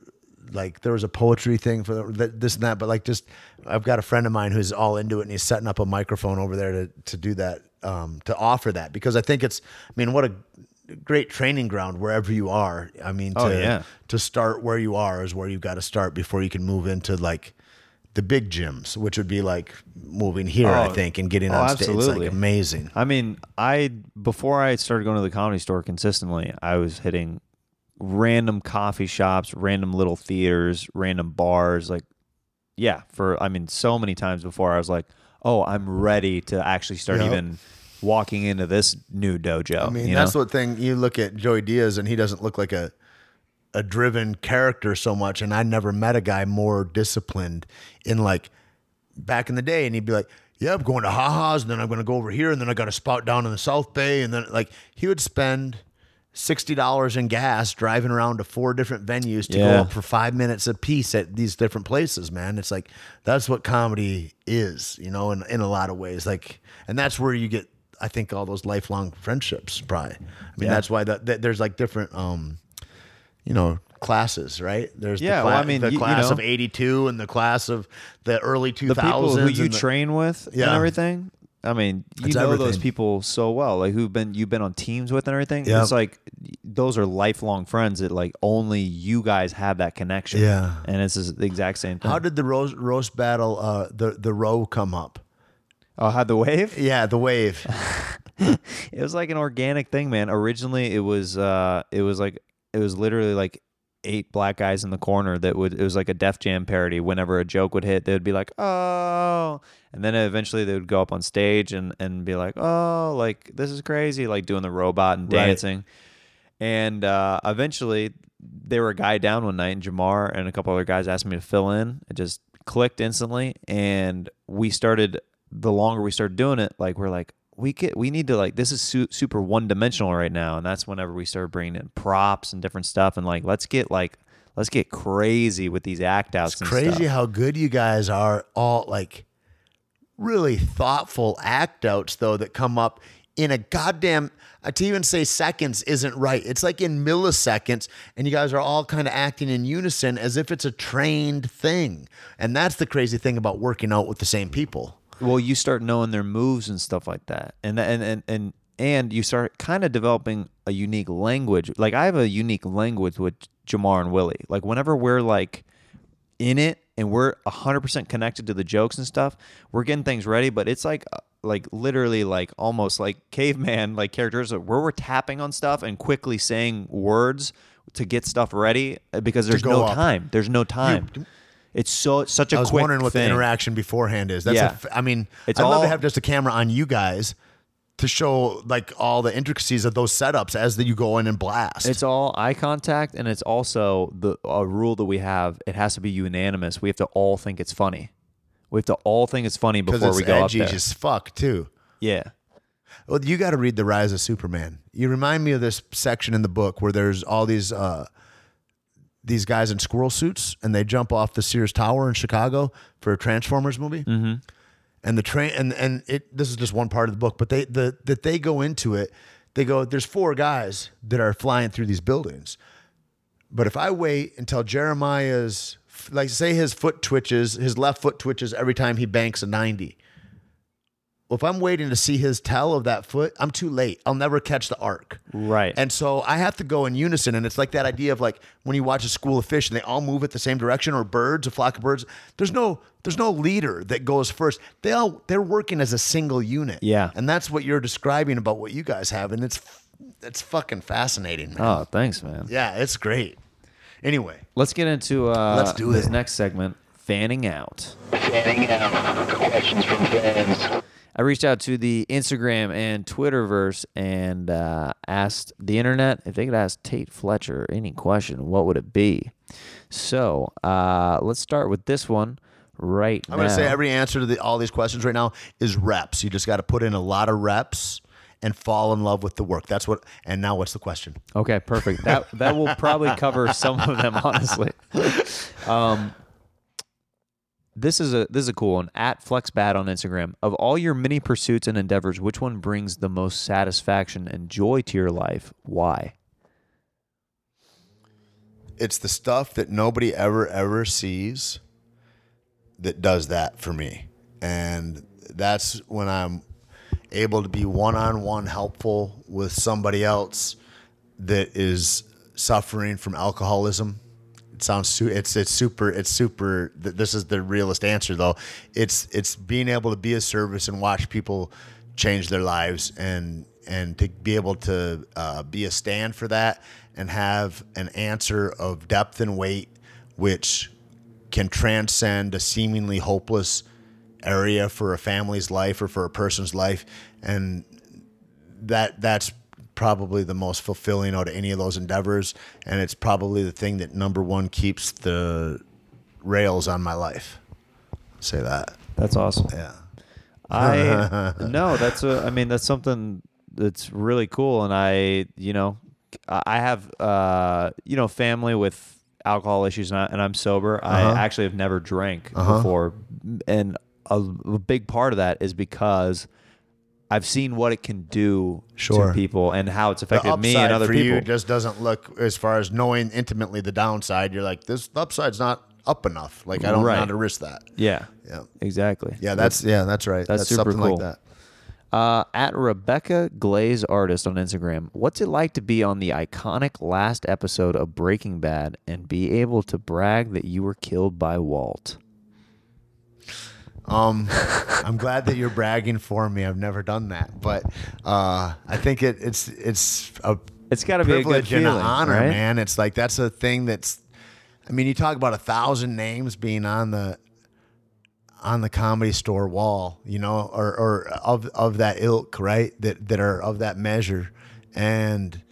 like there was a poetry thing for the, this and that, but like just I've got a friend of mine who's all into it, and he's setting up a microphone over there to to do that, um, to offer that because I think it's. I mean, what a great training ground wherever you are. I mean, to, Oh, yeah. to start where you are is where you've got to start before you can move into like the big gyms, which would be like moving here, I Oh, think, and getting oh, on stage. It's like amazing. I mean, I before I started going to the comedy store consistently, I was hitting random coffee shops, random little theaters, random bars. Like, yeah, for I mean, so many times before I was like, oh, I'm ready to actually start Yep. even walking into this new dojo. I mean, that's know? what thing you look at Joey Diaz, and he doesn't look like a a driven character so much. And I never met a guy more disciplined in like back in the day. And he'd be like, "Yeah, I'm going to ha-has, and then I'm going to go over here, and then I got a spot down in the South Bay, and then like he would spend." Sixty dollars in gas driving around to four different venues to go up for five minutes a piece at these different places, man. It's like that's what comedy is, you know, in, in a lot of ways. Like, and that's where you get, I think, all those lifelong friendships. Probably, I mean, Yeah. that's why the, the, there's like different, um, you know, classes, right? There's Yeah, the, well, I mean, the you- you class know. of '82 and the class of the early 2000s. the people who you the- train with and everything. I mean, you It's know those people so well, like who've been you've been on teams with and everything. Yeah. It's like those are lifelong friends that like only you guys have that connection. Yeah. and it's the exact same thing. How did the roast, roast battle, uh, the the row come up? oh, how the wave? Yeah, the wave. It was like an organic thing, man. Originally, it was uh, it was like it was literally like eight black guys in the corner that would it was like a Def Jam parody. Whenever a joke would hit, they would be like, "Oh," and then eventually they would go up on stage and and be like, "Oh, like this is crazy," like doing the robot and Right. dancing. And uh, eventually, they were a guy down one night, and Jamar and a couple other guys asked me to fill in. It just clicked instantly, and we started. The longer we started doing it, like we're like, we get, we need to like, this is su- super one dimensional right now, and that's whenever we start bringing in props and different stuff, and like, let's get like, let's get crazy with these act outs. It's crazy stuff. how good you guys are. All like really thoughtful act outs though that come up in a goddamn. uh, To even say seconds isn't right. It's like in milliseconds, and you guys are all kind of acting in unison as if it's a trained thing. And that's the crazy thing about working out with the same people. Well you start knowing their moves and stuff like that. And and and and, and you start kind of developing a unique language. Like i have a unique language with jamar and willie. Like whenever we're like in it and we're 100% connected to the jokes and stuff we're getting things ready but it's like uh, like literally like almost like caveman like characters where we're tapping on stuff and quickly saying words to get stuff ready uh, because there's no up. time. There's no time it's so it's such a I was quick wondering what thing. the interaction beforehand is. That's a Yeah. f- I mean, It's I'd love to have just a camera on you guys to show like all the intricacies of those setups as that you go in and blast. It's all eye contact, and it's also the a rule that we have. It has to be unanimous. We have to all think it's funny. We have to all think it's funny before it's we go up edgy there. as fuck too. yeah, Well, you got to read the Rise of Superman. You remind me of this section in the book where there's all these uh, these guys in squirrel suits and they jump off the Sears Tower in Chicago for a Transformers movie. Mm-hmm. and the train and and it this is just one part of the book but they the that they go into it they go there's four guys that are flying through these buildings but if i wait until jeremiah's like say his foot twitches his left foot twitches every time he banks a 90 well if i'm waiting to see his tell of that foot i'm too late i'll never catch the arc Right. and so I have to go in unison. And it's like that idea of like when you watch a school of fish and they all move at the same direction or birds, a flock of birds. There's no there's no leader that goes first. They all they're working as a single unit. Yeah. And that's what you're describing about what you guys have. And it's it's fucking fascinating, man. oh, thanks, man. Yeah, it's great. Anyway, Let's get into uh, Let's do this it. next segment, fanning out. Fanning out. Questions from fans. I reached out to the Instagram and Twitterverse and uh, asked the internet if they could ask Tait Fletcher any question, what would it be? So uh, let's start with this one right now. I'm now. gonna say every answer to the, all these questions right now is reps. You just got to put in a lot of reps and fall in love with the work. That's what. And now, what's the question? Okay, perfect. That that will probably cover some of them, honestly. Um, this is a this is a cool one. At FlexBat on Instagram. Of all your many pursuits and endeavors, which one brings the most satisfaction and joy to your life? Why? it's the stuff that nobody ever ever sees that does that for me and that's when i'm able to be one-on-one helpful with somebody else that is suffering from alcoholism sounds su- it's it's super it's super th- this is the realist answer though. It's it's being able to be a service and watch people change their lives and and to be able to uh, be a stand for that and have an answer of depth and weight which can transcend a seemingly hopeless area for a family's life or for a person's life. And that that's probably the most fulfilling out of any of those endeavors and it's probably the thing that number one keeps the rails on my life say that That's awesome. yeah I no, that's a. I mean, that's something that's really cool, and I, you know, I have, uh, you know, family with alcohol issues, and, I, and I'm sober. Uh-huh. I actually have never drank before, and a, a big part of that is because I've seen what it can do Sure. to people and how it's affected me and other for people. you just doesn't look as far as knowing intimately the downside you're like this upside's not up enough like i don't Right. know how to risk that yeah, yeah exactly. yeah that's yeah that's right That's super something cool. like that Uh, at Rebecca Glaze Artist on Instagram, what's it like to be on the iconic last episode of Breaking Bad and be able to brag that you were killed by Walt? Um, I'm glad that you're bragging for me. I've never done that, but uh, I think it, it's it's a It's got to be a good privilege and feeling, an honor, right? man. It's like that's a thing that's. I mean, you talk about a thousand names being on the on the comedy store wall, you know, or or of of that ilk, right? That that are of that measure, and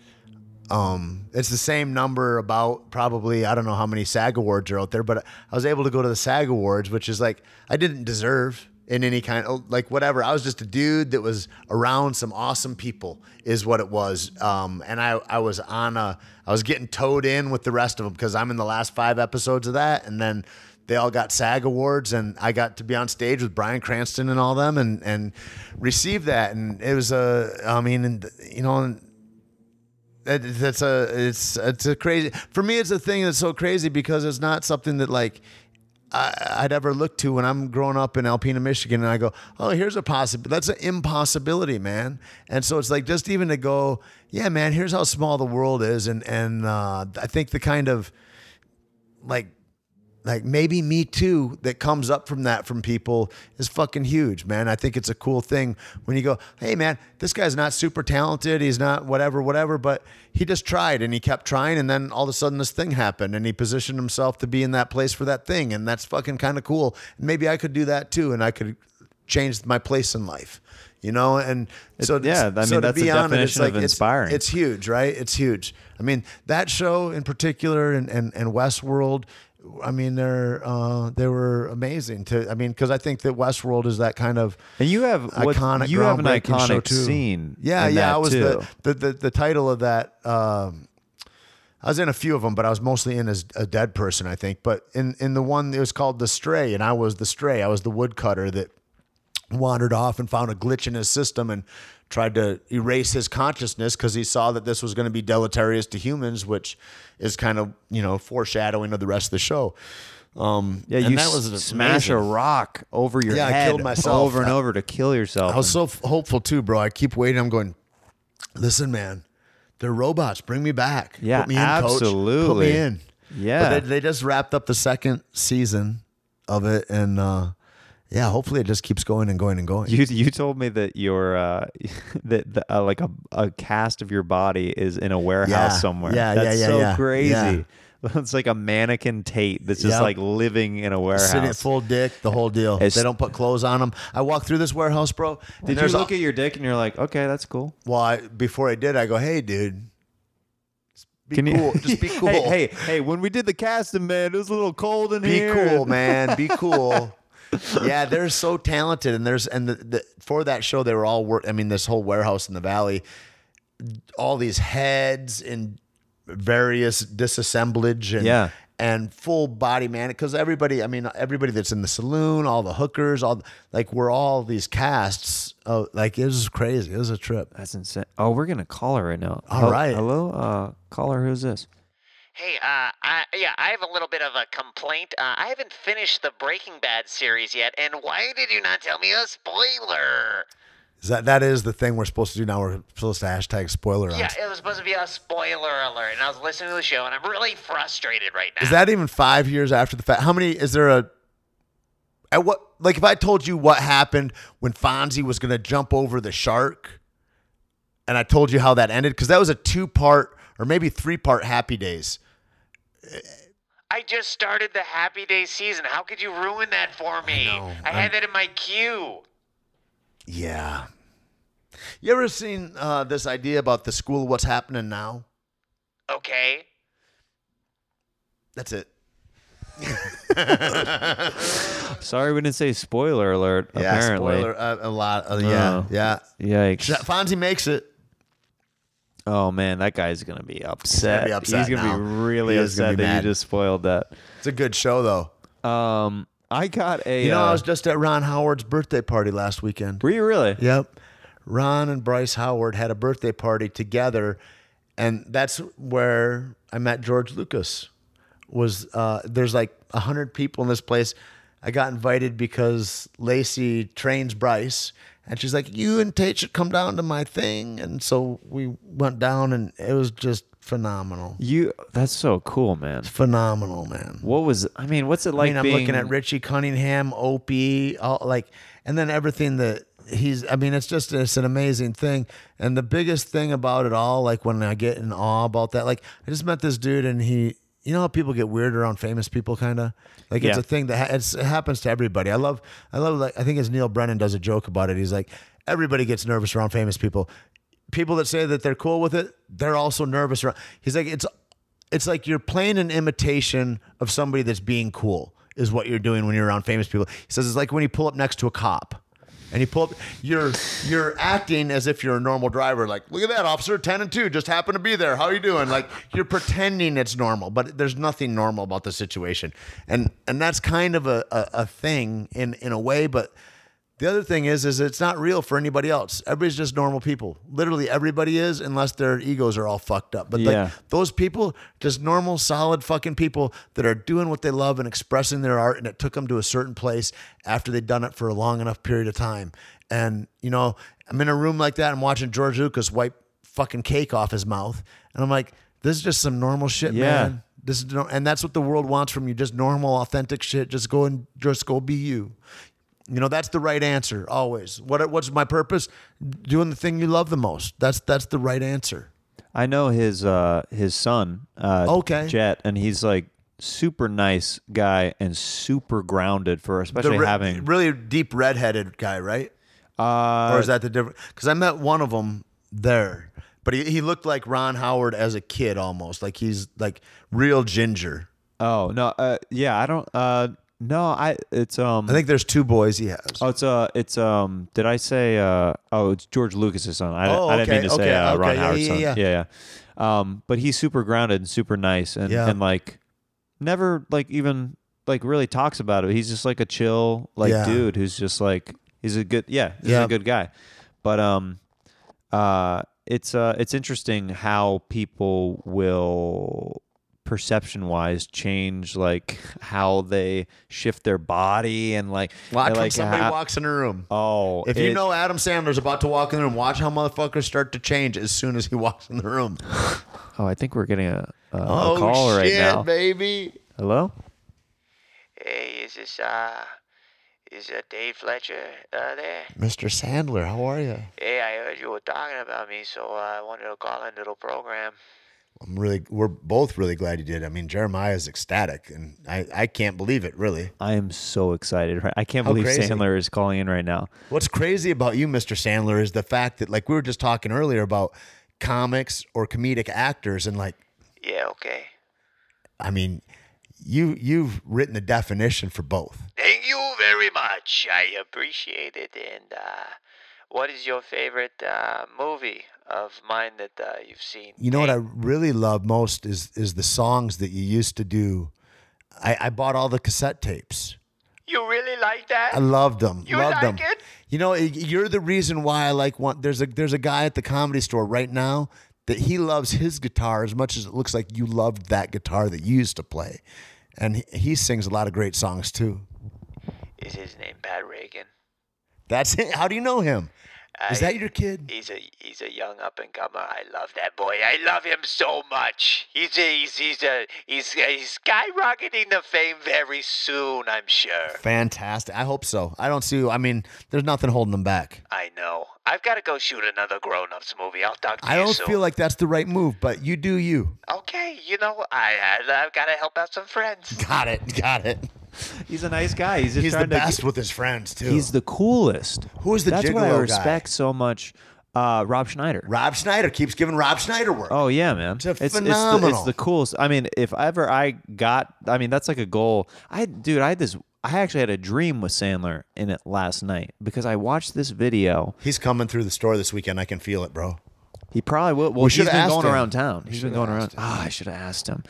um, it's the same number about probably I don't know how many SAG awards are out there, but I was able to go to the SAG awards, which is like I didn't deserve in any kind of like whatever. I was just a dude that was around some awesome people, is what it was. Um, and I I was on a I was getting towed in with the rest of them because I'm in the last five episodes of that, and then they all got SAG awards, and I got to be on stage with Bryan Cranston and all them, and and receive that, and it was a I mean, you know. That, that's a it's it's a crazy for me. It's a thing that's so crazy because it's not something that like I, I'd ever look to when I'm growing up in Alpena, Michigan, and I go, oh, here's a possibility. That's an impossibility, man. And so it's like just even to go, yeah, man. Here's how small the world is, and and uh, I think the kind of like like maybe me too that comes up from that from people is fucking huge man i think it's a cool thing when you go hey man this guy's not super talented he's not whatever whatever but he just tried and he kept trying and then all of a sudden this thing happened and he positioned himself to be in that place for that thing and that's fucking kind of cool and maybe i could do that too and i could change my place in life you know and so yeah, I so mean, to that's the on it, it's definition of like it's- inspiring. it's huge, right? It's huge. I mean, that show in particular and and, and Westworld, I mean, they're uh, they were amazing to. I mean, because I think that Westworld is that kind of And you have what, iconic, you have an iconic too. scene. Yeah, yeah. that I was the, the the the title of that. Um, I was in a few of them, but I was mostly in as a dead person, I think. But in in the one it was called The Stray, and I was the stray. I was the woodcutter that wandered off and found a glitch in his system and tried to erase his consciousness because he saw that this was going to be deleterious to humans, which is kind of you know foreshadowing of the rest of the show. Um, Yeah, and you that was smash a rock over your Yeah, I killed myself. over and over to kill yourself. I was so f- hopeful too, bro. I keep waiting. I'm going. Listen, man, they're robots. Bring me back. Yeah, Put me in, coach. Put absolutely. me in. Yeah. But they, they just wrapped up the second season of it, and uh, yeah, hopefully it just keeps going and going and going. You you told me that your uh that the, uh, like a, a cast of your body is in a warehouse Yeah. somewhere. Yeah, yeah, that's yeah, so yeah. crazy. Yeah. It's like a mannequin Tait that's just Yep. like living in a warehouse. Sitting full dick, the whole deal. It's- they don't put clothes on them. I walk through this warehouse, bro. Did you look a- at your dick and you're like, okay, that's cool. Well, I, before I did, I go, "Hey, dude, be Can you cool. Just be cool. hey, hey, hey, when we did the casting, man, it was a little cold in be here. Be cool, man. Be cool. Yeah, they're so talented, and there's and the, the for that show they were all work. I mean, this whole warehouse in the valley, all these heads and various disassemblage and Yeah. and full body man because everybody i mean everybody that's in the saloon all the hookers all like we're all these casts oh like it was crazy it was a trip That's insane. Oh, we're gonna call her right now. All right. Hello, uh, caller. Who's this? Hey, uh, I, yeah, I have a little bit of a complaint. Uh, I haven't finished the Breaking Bad series yet, and why did you not tell me a spoiler? is that that is the thing we're supposed to do now we're supposed to hashtag spoiler Yeah, it was supposed to be a spoiler alert, and I was listening to the show, and I'm really frustrated right now. Is that even five years after the fact? How many is there a at what like if I told you what happened when Fonzie was gonna jump over the shark and I told you how that ended? Because that was a two part or maybe three part happy days. I just started the Happy Days season. How could you ruin that for me? know. I had that in my queue. Yeah. You ever seen uh, this idea about the school what's happening now? Okay. That's it. Sorry, we didn't say spoiler alert. Yeah, apparently, spoiler. Uh, a lot. Uh, yeah, Oh. yeah. yikes. Fonzie makes it. Oh man, that guy's gonna be upset. be upset He's gonna be really He is gonna upset be that mad. you just spoiled that. It's a good show though. Um, I got a. You know, uh, I was just at Ron Howard's birthday party last weekend. were you really? Yep. Ron and Bryce Howard had a birthday party together, and that's where I met George Lucas. Was uh, there's like a hundred people in this place. I got invited because Lacey trains Bryce, and she's like, "You and Tait should come down to my thing." And so we went down, and it was just phenomenal, You. That's so cool, man. phenomenal, man. What was? I mean, what's it I like mean, I'm looking at Richie Cunningham, Opie, all like, and then everything that he's. I mean, it's just it's an amazing thing. And the biggest thing about it all, like when I get in awe about that, like I just met this dude, and he, you know, how people get weird around famous people, kind of like it's Yeah. a thing that ha- it's, it happens to everybody. I love, I love, like I think as Neal Brennan does a joke about it. He's like, everybody gets nervous around famous people. People that say that they're cool with it, they're also nervous around. He's like, it's it's like you're playing an imitation of somebody that's being cool is what you're doing when you're around famous people. He says it's like when you pull up next to a cop and you pull up you're you're acting as if you're a normal driver. Like look at that officer 10 and 2 just happened to be there. How are you doing? Like you're pretending it's normal but there's nothing normal about the situation. And and that's kind of a, a, a thing in in a way but the other thing is, is it's not real for anybody else. Everybody's just normal people. Literally everybody is, unless their egos are all fucked up. But Yeah. like those people, just normal, solid fucking people that are doing what they love and expressing their art, and it took them to a certain place after they'd done it for a long enough period of time. And you know, I'm in a room like that. I'm watching George Lucas wipe fucking cake off his mouth, and I'm like, this is just some normal shit, Yeah. man. This is and that's what the world wants from you. Just normal, authentic shit. Just go and just go be you. You know, that's the right answer always. What what's my purpose? Doing the thing you love the most. That's that's the right answer. I know his uh his son. Uh, Okay. Jett, and he's like super nice guy and super grounded for especially re- having. really deep redheaded guy, right? Uh, or is that the different? Because I met one of them there, but he, he looked like Ron Howard as a kid almost. Like he's like real ginger. oh no, uh, yeah, I don't. Uh, no, I. It's um. I think there's two boys he has. Oh, it's uh, it's um. Did I say uh? Oh, it's George Lucas's son. I, Oh, I didn't okay, mean to say okay, uh, Ron yeah, Howard's yeah, son. yeah. yeah, yeah. Um, but he's super grounded and super nice, and Yeah. and like never like even like really talks about it. He's just like a chill like Yeah. dude who's just like He's a good yeah, he's Yeah. a good guy. But um uh it's uh it's interesting how people will perception wise change like how they shift their body and like Watch when like somebody how- walks in a room. Oh, If you know Adam Sandler's about to walk in the room, watch how motherfuckers start to change as soon as he walks in the room. Oh, I think we're getting a, a, a oh call right shit, now. baby! Hello? Hey, is this uh, is uh, Dave Fletcher uh, there? Mr. Sandler, how are you? Hey, I heard you were talking about me, so uh, I wanted to call into the program. I'm really, we're both really glad you did. I mean, Jeremiah is ecstatic, and I, I can't believe it. Really, I am so excited. right- I can't How believe crazy. Sandler is calling in right now. what's crazy about you, Mr. Sandler, is the fact that, like, we were just talking earlier about comics or comedic actors, and like, Yeah, okay. I mean, you you've written the definition for both. Thank you very much. I appreciate it. And uh, what is your favorite uh, movie of mine that uh, you've seen? You know what I really love most is is the songs that you used to do. I, I bought all the cassette tapes. You really like that? I loved them. You loved like them. it? You know, you're the reason why I like one. There's a there's a guy at the comedy store right now that he loves his guitar as much as it looks like you loved that guitar that you used to play, and he, he sings a lot of great songs too. Is his name Pat Regan? That's it. How do you know him? Is that your kid? He's a he's a young up and comer. I love that boy. I love him so much. He's a, he's he's a, he's he's skyrocketing to fame very soon. I'm sure. Fantastic. I hope so. I don't see. I mean, there's nothing holding him back. I know. I've got to go shoot another grown-ups movie. I'll talk to you. I you don't soon. feel like that's the right move, but you do you. Okay, you know I, I I've got to help out some friends. Got it. Got it. He's a nice guy. He's just He's the trying to best with his friends too. He's the coolest. Who is the That's what I guy? respect so much. Uh, Rob Schneider. Rob Schneider keeps giving Rob Schneider work. Oh yeah, man. It's a the, phenomenal. it's the coolest. I mean, if ever I got, I mean, that's like a goal. I, dude, I had this. I actually had a dream with Sandler in it last night because I watched this video. He's coming through the store this weekend. I can feel it, bro. He probably will. Well, We he's should've been asked going him. around town. He's been should've going around. asked him. Ah, I should have asked him.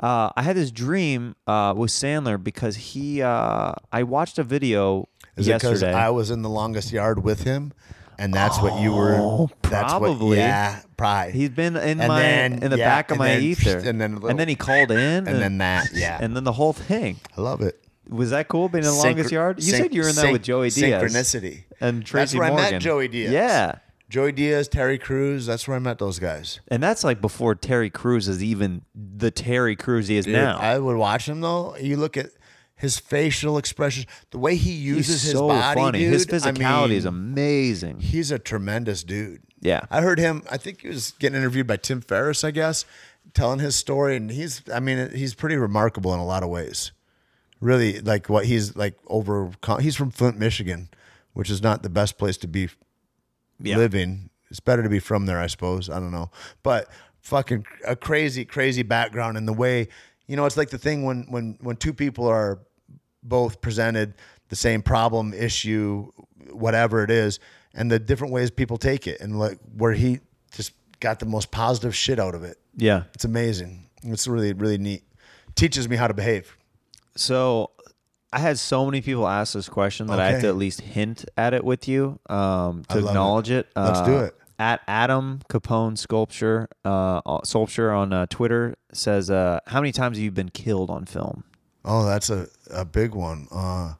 Uh, I had this dream uh, with Sandler because he. Uh, I watched a video Is it because yesterday. I was in the longest yard with him, and that's what you were? Oh, That's what, probably. yeah, probably. He's been in And my then- in the yeah, back of and my then- ether, and then a little- and then he called in, and, then that, yeah. and then the whole thing. I love it. Was that cool being in the longest Synchro- yard? You syn- said you were in that syn- with Joey Diaz Synchronicity. and That's Tracy where I Morgan. met Joey Diaz. Yeah, Joey Diaz, Terry Crews. That's where I met those guys. and that's like before Terry Crews is even the Terry Crews he is Dude, now. I would watch him though. You look at his facial expressions, the way he uses He's his so body. funny. Dude, His I physicality is amazing. He's a tremendous dude. Yeah. I heard him. I think he was getting interviewed by Tim Ferriss, I guess, telling his story, and he's. I mean, he's pretty remarkable in a lot of ways. Really, like what he's like over. He's from Flint, Michigan, which is not the best place to be Yeah. living. It's better to be from there, I suppose. I don't know, but fucking a crazy, crazy background and the way you know. It's like the thing when when when two people are both presented the same problem, issue, whatever it is, and the different ways people take it, and like where he just got the most positive shit out of it. Yeah. It's amazing. It's really really neat. Teaches me how to behave. So I had so many people ask this question that I have Okay. to at least hint at it with you um, to love it. acknowledge it. Let's do Uh, it. At Adam Capone Sculpture, uh, Sculpture on uh, Twitter says, uh, "How many times have you been killed on film?" Oh, that's a, a big one. Uh,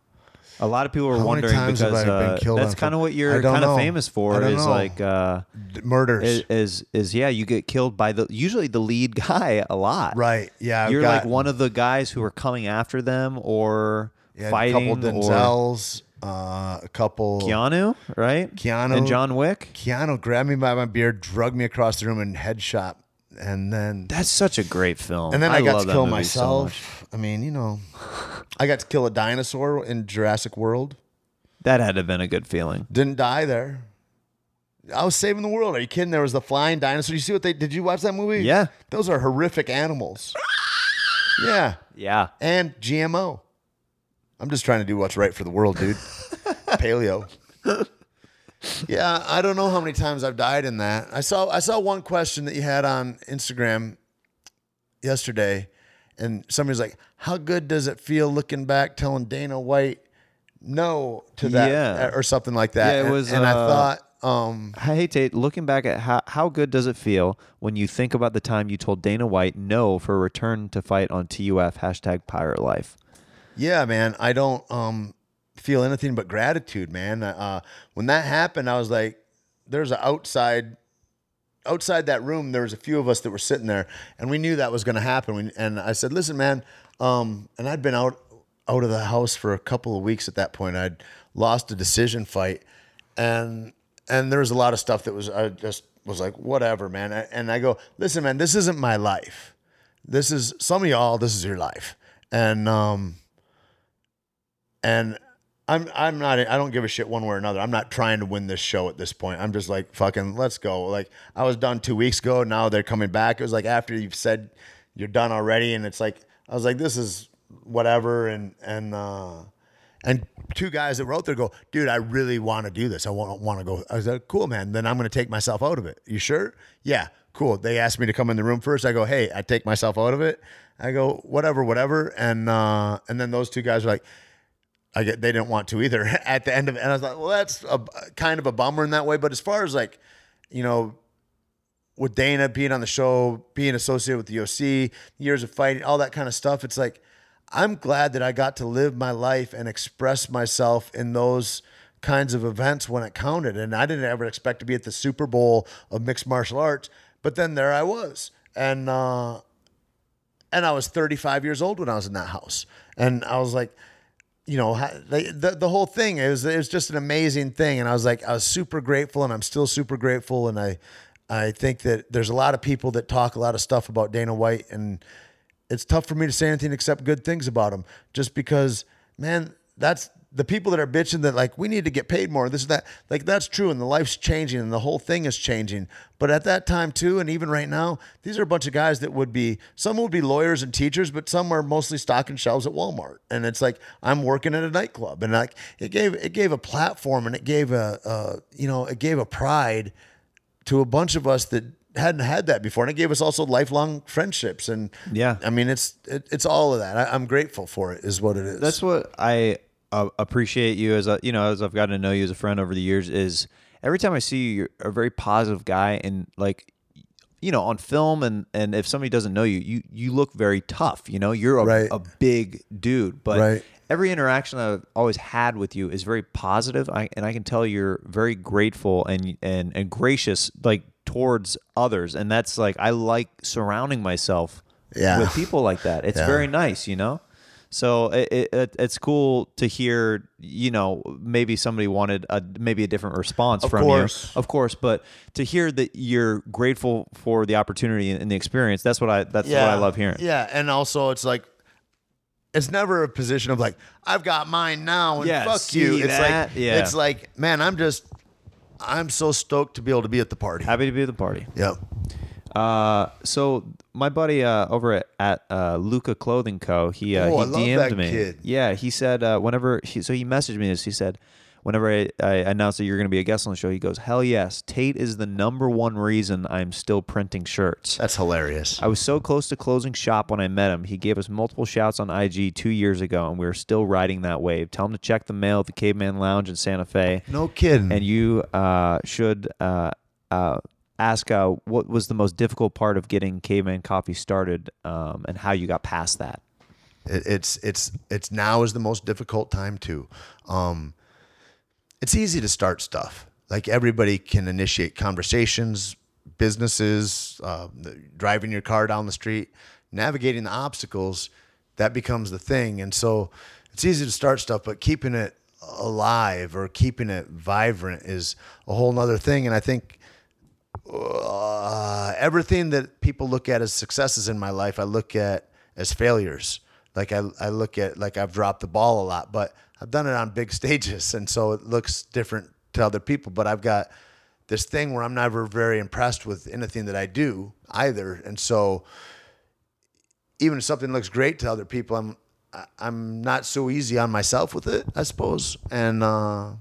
A lot of people are How many wondering times have because I been uh, killed that's on kind of what I you're don't kind of famous I for. don't Is know. like uh, d- murders. is, is is yeah, you get killed by the usually the lead guy a lot. right. Yeah. I've You're got- like one of the guys who are coming after them or yeah, fighting a couple Denzels, uh, a couple Keanu, right? Keanu. and John Wick. Keanu grabbed me by my beard, drug me across the room, and headshot. And then That's such a great film. and then I, got to kill movie so myself. I mean, you know, I got to kill a dinosaur in Jurassic World. that had to have been a good feeling. Didn't die there. I was saving the world. Are you kidding? There was the flying dinosaur. You see what they did? You watch that movie? Yeah. Those are horrific animals. yeah. Yeah. And GMO. I'm just trying to do what's right for the world, dude. Paleo. Yeah, I don't know how many times I've died in that. I saw I saw one question that you had on Instagram yesterday, and somebody's like, "How good does it feel looking back, telling Dana White no to that Yeah. or something like that. Yeah, it And- was, and, I uh, thought, um, Hey Tait, looking back at how how good does it feel when you think about the time you told Dana White no for a return to fight on TUF hashtag Pirate Life? Yeah, man. I don't um feel anything but gratitude, man. Uh, when that happened, I was like, there's an outside outside that room. There was a few of us that were sitting there, and we knew that was going to happen. We- And I said, listen, man. Um, and I'd been out out of the house for a couple of weeks at that point. I'd lost a decision fight, and and there was a lot of stuff that was I just was like, whatever, man. And I go, listen, man, this isn't my life. This is some of y'all. This is your life, and um and I'm I'm not I don't give a shit one way or another. I'm not trying to win this show at this point. I'm just like fucking let's go. Like I was done two weeks ago. Now they're coming back. It was like after you've said you're done already, and it's like I was like this is whatever. And and uh, and two guys that out there go, dude, I really want to do this. I want want to go. I was like, cool, man. Then I'm going to take myself out of it. You sure? Yeah, cool. They asked me to come in the room first. I go, hey, I take myself out of it. I go, whatever, whatever. And uh, and then those two guys were like. I get they didn't want to either at the end of it. And I was like, well, that's a, kind of a bummer in that way. But as far as like, you know, with Dana being on the show, being associated with the UFC, years of fighting, all that kind of stuff, it's like, I'm glad that I got to live my life and express myself in those kinds of events when it counted. And I didn't ever expect to be at the Super Bowl of mixed martial arts, but then there I was. And, uh, and I was 35 years old when I was in that house. And I was like, you know, the the whole thing it was it was just an amazing thing, and I was like, I was super grateful, and I'm still super grateful, and I I think that there's a lot of people that talk a lot of stuff about Dana White, and it's tough for me to say anything except good things about him, just because, man, that's the people that are bitching that like we need to get paid more, this and that, like that's true, and the life's changing, and the whole thing is changing, but at that time too, and even right now, these are a bunch of guys that would be some would be lawyers and teachers, but some are mostly stocking shelves at Walmart, and it's like I'm working at a nightclub, and like it gave it gave a platform, and it gave a, a you know it gave a pride to a bunch of us that hadn't had that before, and it gave us also lifelong friendships, and Yeah. I mean it's it, it's all of that. I, I'm grateful for it, is what it is. That's what I uh, appreciate you as a you know as I've gotten to know you as a friend over the years is every time I see you you're a very positive guy and like you know on film and and if somebody doesn't know you you you look very tough you know you're a, Right. a big dude but Right. every interaction I've always had with you is very positive I, and I can tell you're very grateful and and and gracious like towards others and that's like I like surrounding myself Yeah. with people like that it's Yeah. very nice you know so it, it, it it's cool to hear, you know, maybe somebody wanted a maybe a different response Of from course. you, of course. But to hear that you're grateful for the opportunity and the experience, that's what I that's what I love hearing. Yeah, and also it's like it's never a position of like I've got mine now and Yeah, fuck you. It's that? like Yeah. it's like man, I'm just I'm so stoked to be able to be at the party. Happy to be at the party. Yep. Uh, so my buddy uh, over at, at uh, Luca Clothing Co. He uh, Oh, he I love DM'd that me. kid. Yeah, he said uh, whenever he, so he messaged me this. He said whenever I, I announced that you're going to be a guest on the show, he goes, "Hell yes, Tait is the number one reason I'm still printing shirts." That's hilarious. I was so close to closing shop when I met him. He gave us multiple shouts on IG two years ago, and we are still riding that wave. Tell him to check the mail at the Caveman Lounge in Santa Fe. No kidding. And you uh, should uh, uh, ask uh, what was the most difficult part of getting Caveman Coffee started um, and how you got past that. It's it's it's now is the most difficult time too. Um, it's easy to start stuff. Like everybody can initiate conversations, businesses, uh, driving your car down the street, navigating the obstacles. That becomes the thing, and so it's easy to start stuff, but keeping it alive or keeping it vibrant is a whole nother thing. And I think uh, everything that people look at as successes in my life, I look at as failures. Like I, I look at like I've dropped the ball a lot, but I've done it on big stages, and so it looks different to other people. But I've got this thing where I'm never very impressed with anything that I do either, and so even if something looks great to other people, I'm I'm not so easy on myself with it, I suppose, and. uh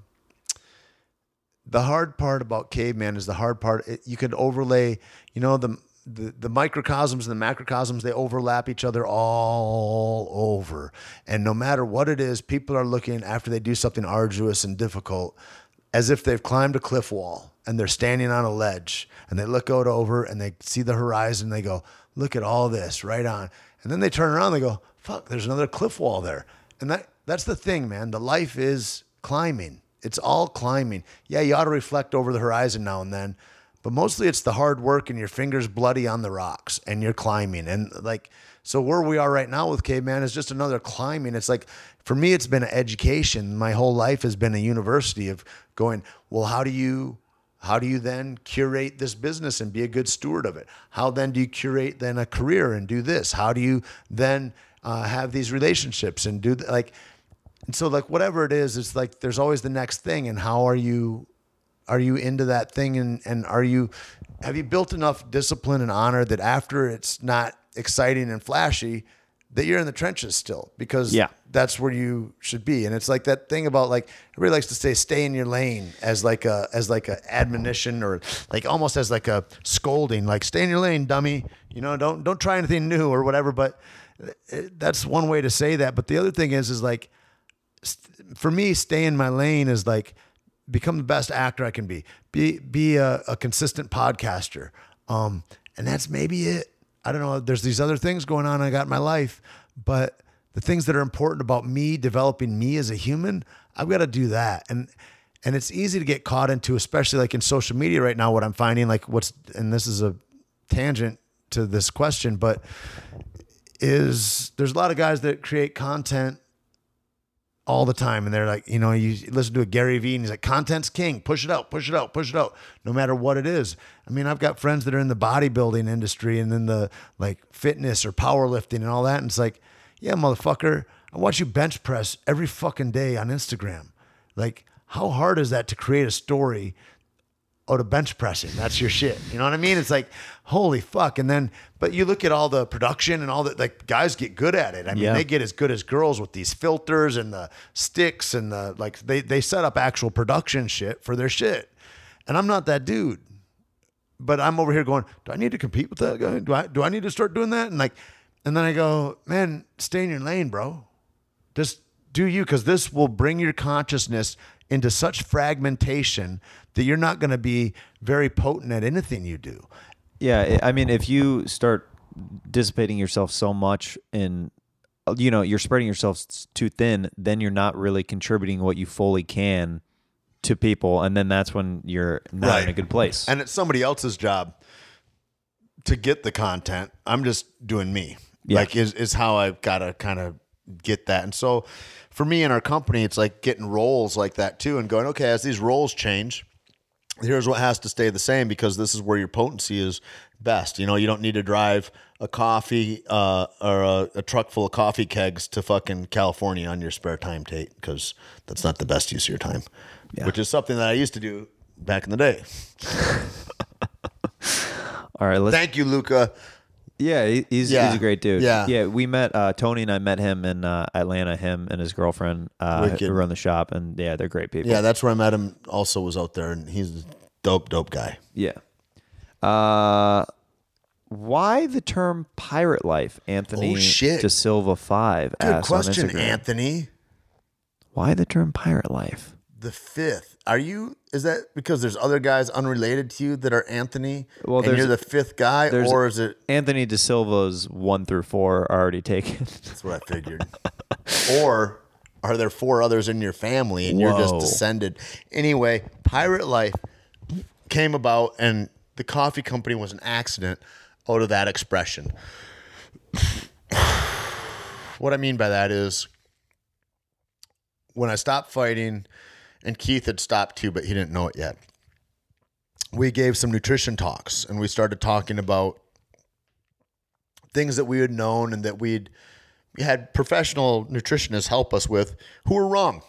the hard part about caveman is the hard part it, you could overlay you know the the, the microcosms and the macrocosms they overlap each other all over. And no matter what it is people are looking after they do something arduous and difficult as if they've climbed a cliff wall and they're standing on a ledge and they look out over and they see the horizon And they go look at all this right on. And then they turn around and they go fuck there's another cliff wall there. And that that's the thing man. The life is climbing it's all climbing. Yeah you ought to reflect over the horizon now and then but mostly it's the hard work and your fingers bloody on the rocks and you're climbing. And like so where we are right now with caveman is just another climbing. It's like for me it's been an education. My whole life has been a university of going well how do you how do you then curate this business and be a good steward of it? How then do you curate then a career and do this? How do you then uh, have these relationships and do th- like and so like whatever it is it's like there's always the next thing. And how are you are you into that thing? And and are you have you built enough discipline and honor that after it's not exciting and flashy that you're in the trenches still? Because Yeah. that's where you should be. And it's like that thing about like everybody likes to say stay in your lane as like a as like a admonition or like almost as like a scolding like stay in your lane dummy. You know don't don't try anything new or whatever. But uh, that's one way to say that. But the other thing is is like for me, stay in my lane is like become the best actor I can be. Be be a, a consistent podcaster. Um, and that's maybe it. I don't know. There's these other things going on I got in my life, but the things that are important about me developing me as a human, I've got to do that. And and it's easy to get caught into, especially like in social media right now. What I'm finding, like what's and this is a tangent to this question, but is there's a lot of guys that create content all the time. And they're like, you know, you listen to a Gary Vee and he's like, content's king, push it out, push it out, push it out, no matter what it is. I mean, I've got friends that are in the bodybuilding industry and then the like fitness or powerlifting and all that. And it's like, yeah, motherfucker, I watch you bench press every fucking day on Instagram. Like, how hard is that to create a story oh, to bench pressing. That's your shit. You know what I mean? It's like, holy fuck. And then, but you look at all the production and all that, like guys get good at it. I mean, Yeah. they get as good as girls with these filters and the sticks and the, like, they, they set up actual production shit for their shit. And I'm not that dude. But I'm over here going, do I need to compete with that guy? Do I, do I need to start doing that? And like, and then I go, man, stay in your lane, bro just do you because this will bring your consciousness into such fragmentation that you're not going to be very potent at anything you do. Yeah, I mean, if you start dissipating yourself so much in, you know, you're spreading yourself too thin, then you're not really contributing what you fully can to people, and then that's when you're not in a good place. and it's somebody else's job to get the content. I'm just doing me. Yeah. like is, is how i've got to kind of get that. And so for me in our company it's like getting roles like that too and going okay as these roles change here's what has to stay the same because this is where your potency is best. You know, you don't need to drive a coffee uh, or a, a truck full of coffee kegs to fucking California on your spare time, Tait, because that's not the best use of your time. Which is something that I used to do back in the day. All right, let's. Thank you, Luca. Yeah, he's Yeah. he's a great dude. Yeah. yeah. We met uh, Tony and I met him in uh, Atlanta. Him and his girlfriend uh, Wicked. who run the shop, and yeah, they're great people. Yeah, that's where I met him. Also, was out there, and he's a dope, dope guy. Yeah. Uh, why the term pirate life, Anthony Oh, shit. De Silva five? Good asks on question, Instagram. Anthony. Why the term pirate life? The fifth. Are you? Is that because there's other guys unrelated to you that are Anthony? Well, and you're the fifth guy, or is it? Anthony De Silva's one through four are already taken. That's what I figured. or are there four others in your family and you're just descended? Anyway, Pirate Life came about and the coffee company was an accident out of that expression. what I mean by that is when I stopped fighting, and Keith had stopped too, but he didn't know it yet. We gave some nutrition talks and we started talking about things that we had known and that we'd we had professional nutritionists help us with who were wrong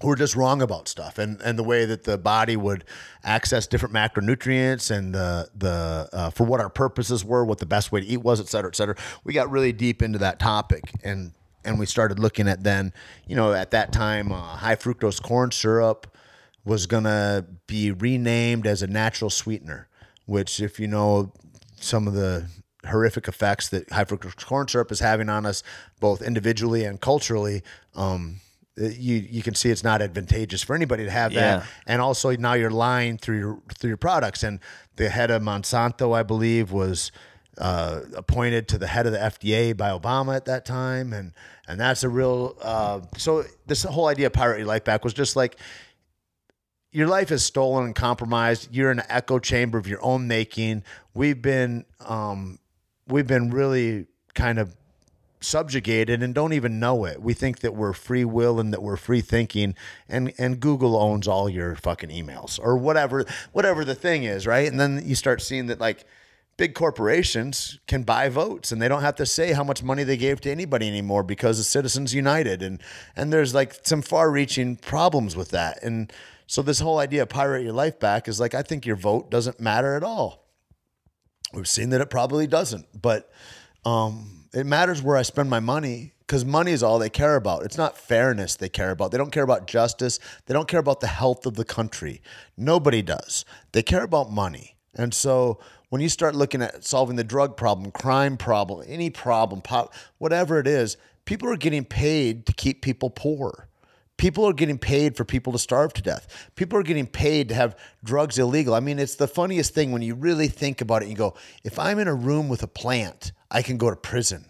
who were just wrong about stuff and and the way that the body would access different macronutrients and the the uh, for what our purposes were what the best way to eat was et cetera et cetera we got really deep into that topic and and we started looking at then you know at that time uh, high fructose corn syrup was going to be renamed as a natural sweetener which if you know some of the horrific effects that high fructose corn syrup is having on us, both individually and culturally, um, you you can see it's not advantageous for anybody to have Yeah. that. And also now you're lying through your through your products. And the head of Monsanto, I believe, was uh, appointed to the head of the FDA by Obama at that time, and and that's a real. Uh, so this whole idea of pirate your life back was just like your life is stolen and compromised. You're in an echo chamber of your own making. We've been um, we've been really kind of subjugated and don't even know it. We think that we're free will and that we're free thinking and and Google owns all your fucking emails or whatever whatever the thing is, right? And then you start seeing that like big corporations can buy votes and they don't have to say how much money they gave to anybody anymore because of Citizens United and and there's like some far-reaching problems with that. And so this whole idea of pirate your life back is like I think your vote doesn't matter at all. We've seen that it probably doesn't, but um, it matters where I spend my money because money is all they care about. It's not fairness they care about. They don't care about justice. They don't care about the health of the country. Nobody does. They care about money. And so when you start looking at solving the drug problem, crime problem, any problem, pop, whatever it is, people are getting paid to keep people poor. People are getting paid for people to starve to death. People are getting paid to have drugs illegal. I mean, it's the funniest thing when you really think about it. You go, if I'm in a room with a plant, I can go to prison.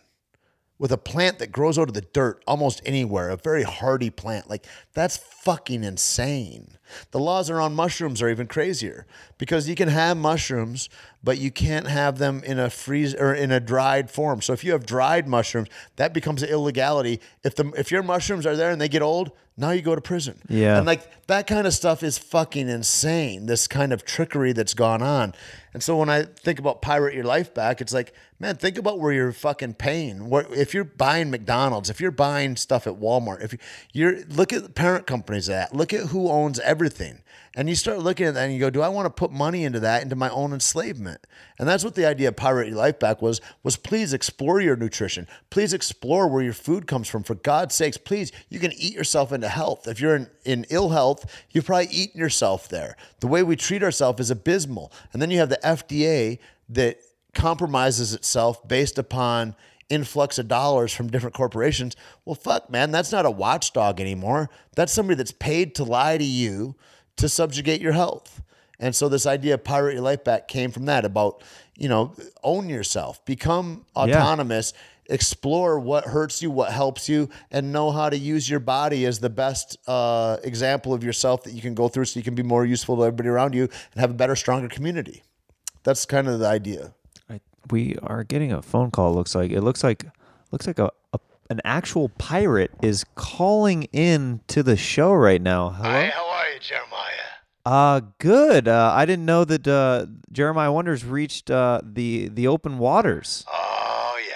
With a plant that grows out of the dirt almost anywhere, a very hardy plant, like that's fucking insane. The laws around mushrooms are even crazier because you can have mushrooms, but you can't have them in a freeze or in a dried form. So if you have dried mushrooms, that becomes an illegality. If the if your mushrooms are there and they get old, now you go to prison. Yeah. And like that kind of stuff is fucking insane. This kind of trickery that's gone on. And so when I think about pirate your life back, it's like, man, think about where you're fucking paying. What if you're buying McDonald's, if you're buying stuff at Walmart, if you- you're look at the parent companies that, look at who owns everything. And you start looking at that and you go, do I want to put money into that, into my own enslavement? And that's what the idea of pirate your life back was, was please explore your nutrition. Please explore where your food comes from. For God's sakes, please, you can eat yourself into health. If you're in, in ill health, you've probably eaten yourself there. The way we treat ourselves is abysmal. And then you have the FDA that compromises itself based upon influx of dollars from different corporations. Well, fuck, man, that's not a watchdog anymore. That's somebody that's paid to lie to you to subjugate your health. And so this idea of pirate your life back came from that about, you know, own yourself, become autonomous, explore what hurts you, what helps you, and know how to use your body as the best uh, example of yourself that you can go through so you can be more useful to everybody around you and have a better, stronger community. That's kind of the idea. I, we are getting a phone call. Looks like it looks like looks like a, a an actual pirate is calling in to the show right now. Hello. Hi, how are you, Jeremiah? Uh, good. Uh, I didn't know that uh, Jeremiah Wonders reached uh, the the open waters. Oh, yeah.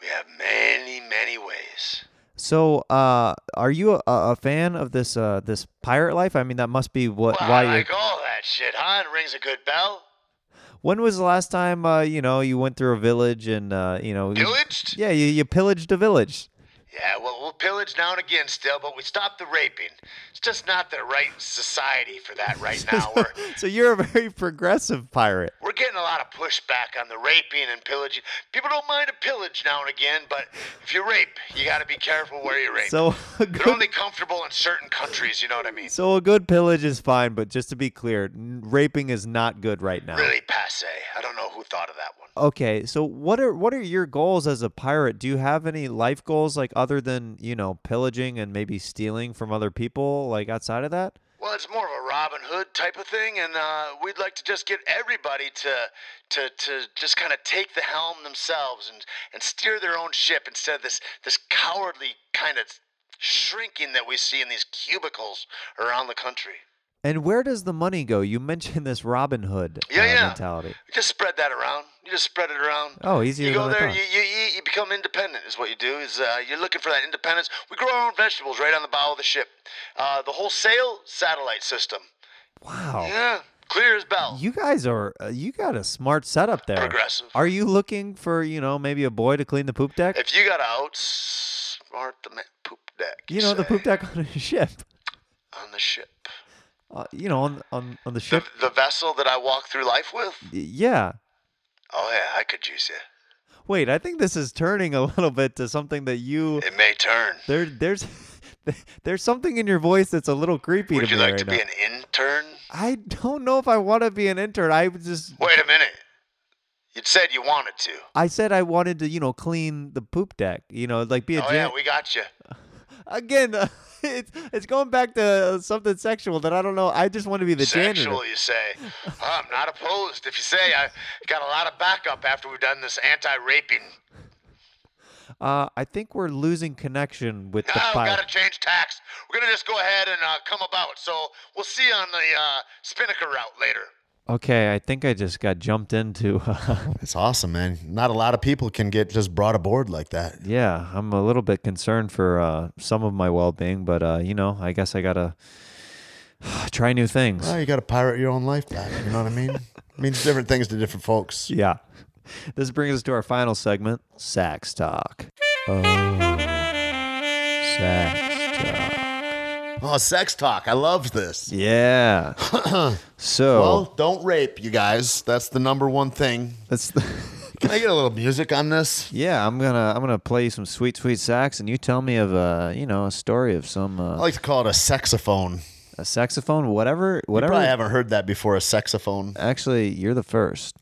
We have many, many ways. So, uh, are you a, a fan of this uh, this pirate life? I mean, that must be what Well, why I you. like all that shit, huh? It rings a good bell. When was the last time uh, you know you went through a village and uh, you know? Pillaged? yeah, you, you pillaged a village. Yeah, well, we'll pillage now and again still, but we stopped the raping. It's just not the right society for that right now. We're, so you're a very progressive pirate. we're getting a lot of pushback on the raping and pillaging. People don't mind a pillage now and again, but if you rape, you got to be careful where you rape. So a They're good, only comfortable in certain countries, you know what I mean? so a good pillage is fine, but just to be clear, raping is not good right now. Really passe. I don't know who thought of that one. Okay, so what are what are your goals as a pirate? Do you have any life goals like other than, you know, pillaging and maybe stealing from other people like outside of that? Well, it's more of a Robin Hood type of thing, and uh, we'd like to just get everybody to to to just kind of take the helm themselves and and steer their own ship instead of this this cowardly kind of shrinking that we see in these cubicles around the country. And where does the money go? You mentioned this Robin Hood Yeah, uh, yeah. mentality. You just spread that around. You just spread it around. Oh, easier You go there, you, you you become independent. Is what you do. Is uh, you're looking for that independence. We grow our own vegetables right on the bow of the ship. Uh, the wholesale satellite system. Wow. Yeah, clear as bell. You guys are uh, you got a smart setup there. Progressive. Are you looking for, you know, maybe a boy to clean the poop deck? If you got to outsmart the poop deck, You know, the poop deck on a ship. on the ship, Uh, you know, on on on the the, ship. the vessel that I walk through life with. Yeah. Oh yeah, I could juice you. Wait, I think this is turning a little bit to something that you It may turn. there there's there's something in your voice that's a little creepy Would to you like right to now. be an intern? I don't know if I want to be an intern. I just Wait a minute. You said you wanted to. I said I wanted to, you know, clean the poop deck, you know, like be a Oh jan- yeah, we got you. Again, uh, it's it's going back to something sexual that I don't know. I just want to be the janitor. Sexual, you say? I'm not opposed. If you say I got a lot of backup after we've done this anti-raping. Uh, I think we're losing connection with the No, we pilot. gotta change tax. We're gonna just go ahead and uh, come about. So we'll see you on the uh, Spinnaker route later. Okay, I think I just got jumped into. Uh, It's awesome, man. Not a lot of people can get just brought aboard like that. yeah, I'm a little bit concerned for uh, some of my well-being, but uh, you know, I guess I gotta try new things. Well, you got to pirate your own life back. You know what I mean? it means different things to different folks. Yeah. This brings us to our final segment, Sax Talk. Oh, Sax Talk. Oh, sex talk. I love this. Yeah. so Well, don't rape, you guys. That's the number one thing. that's the, Can I get a little music on this? yeah. I'm gonna I'm gonna play you some sweet sweet sax, and you tell me of uh you know a story of some I uh, like to call it a saxophone. a saxophone, whatever You whatever. probably haven't heard that before, a saxophone. Actually, you're the first.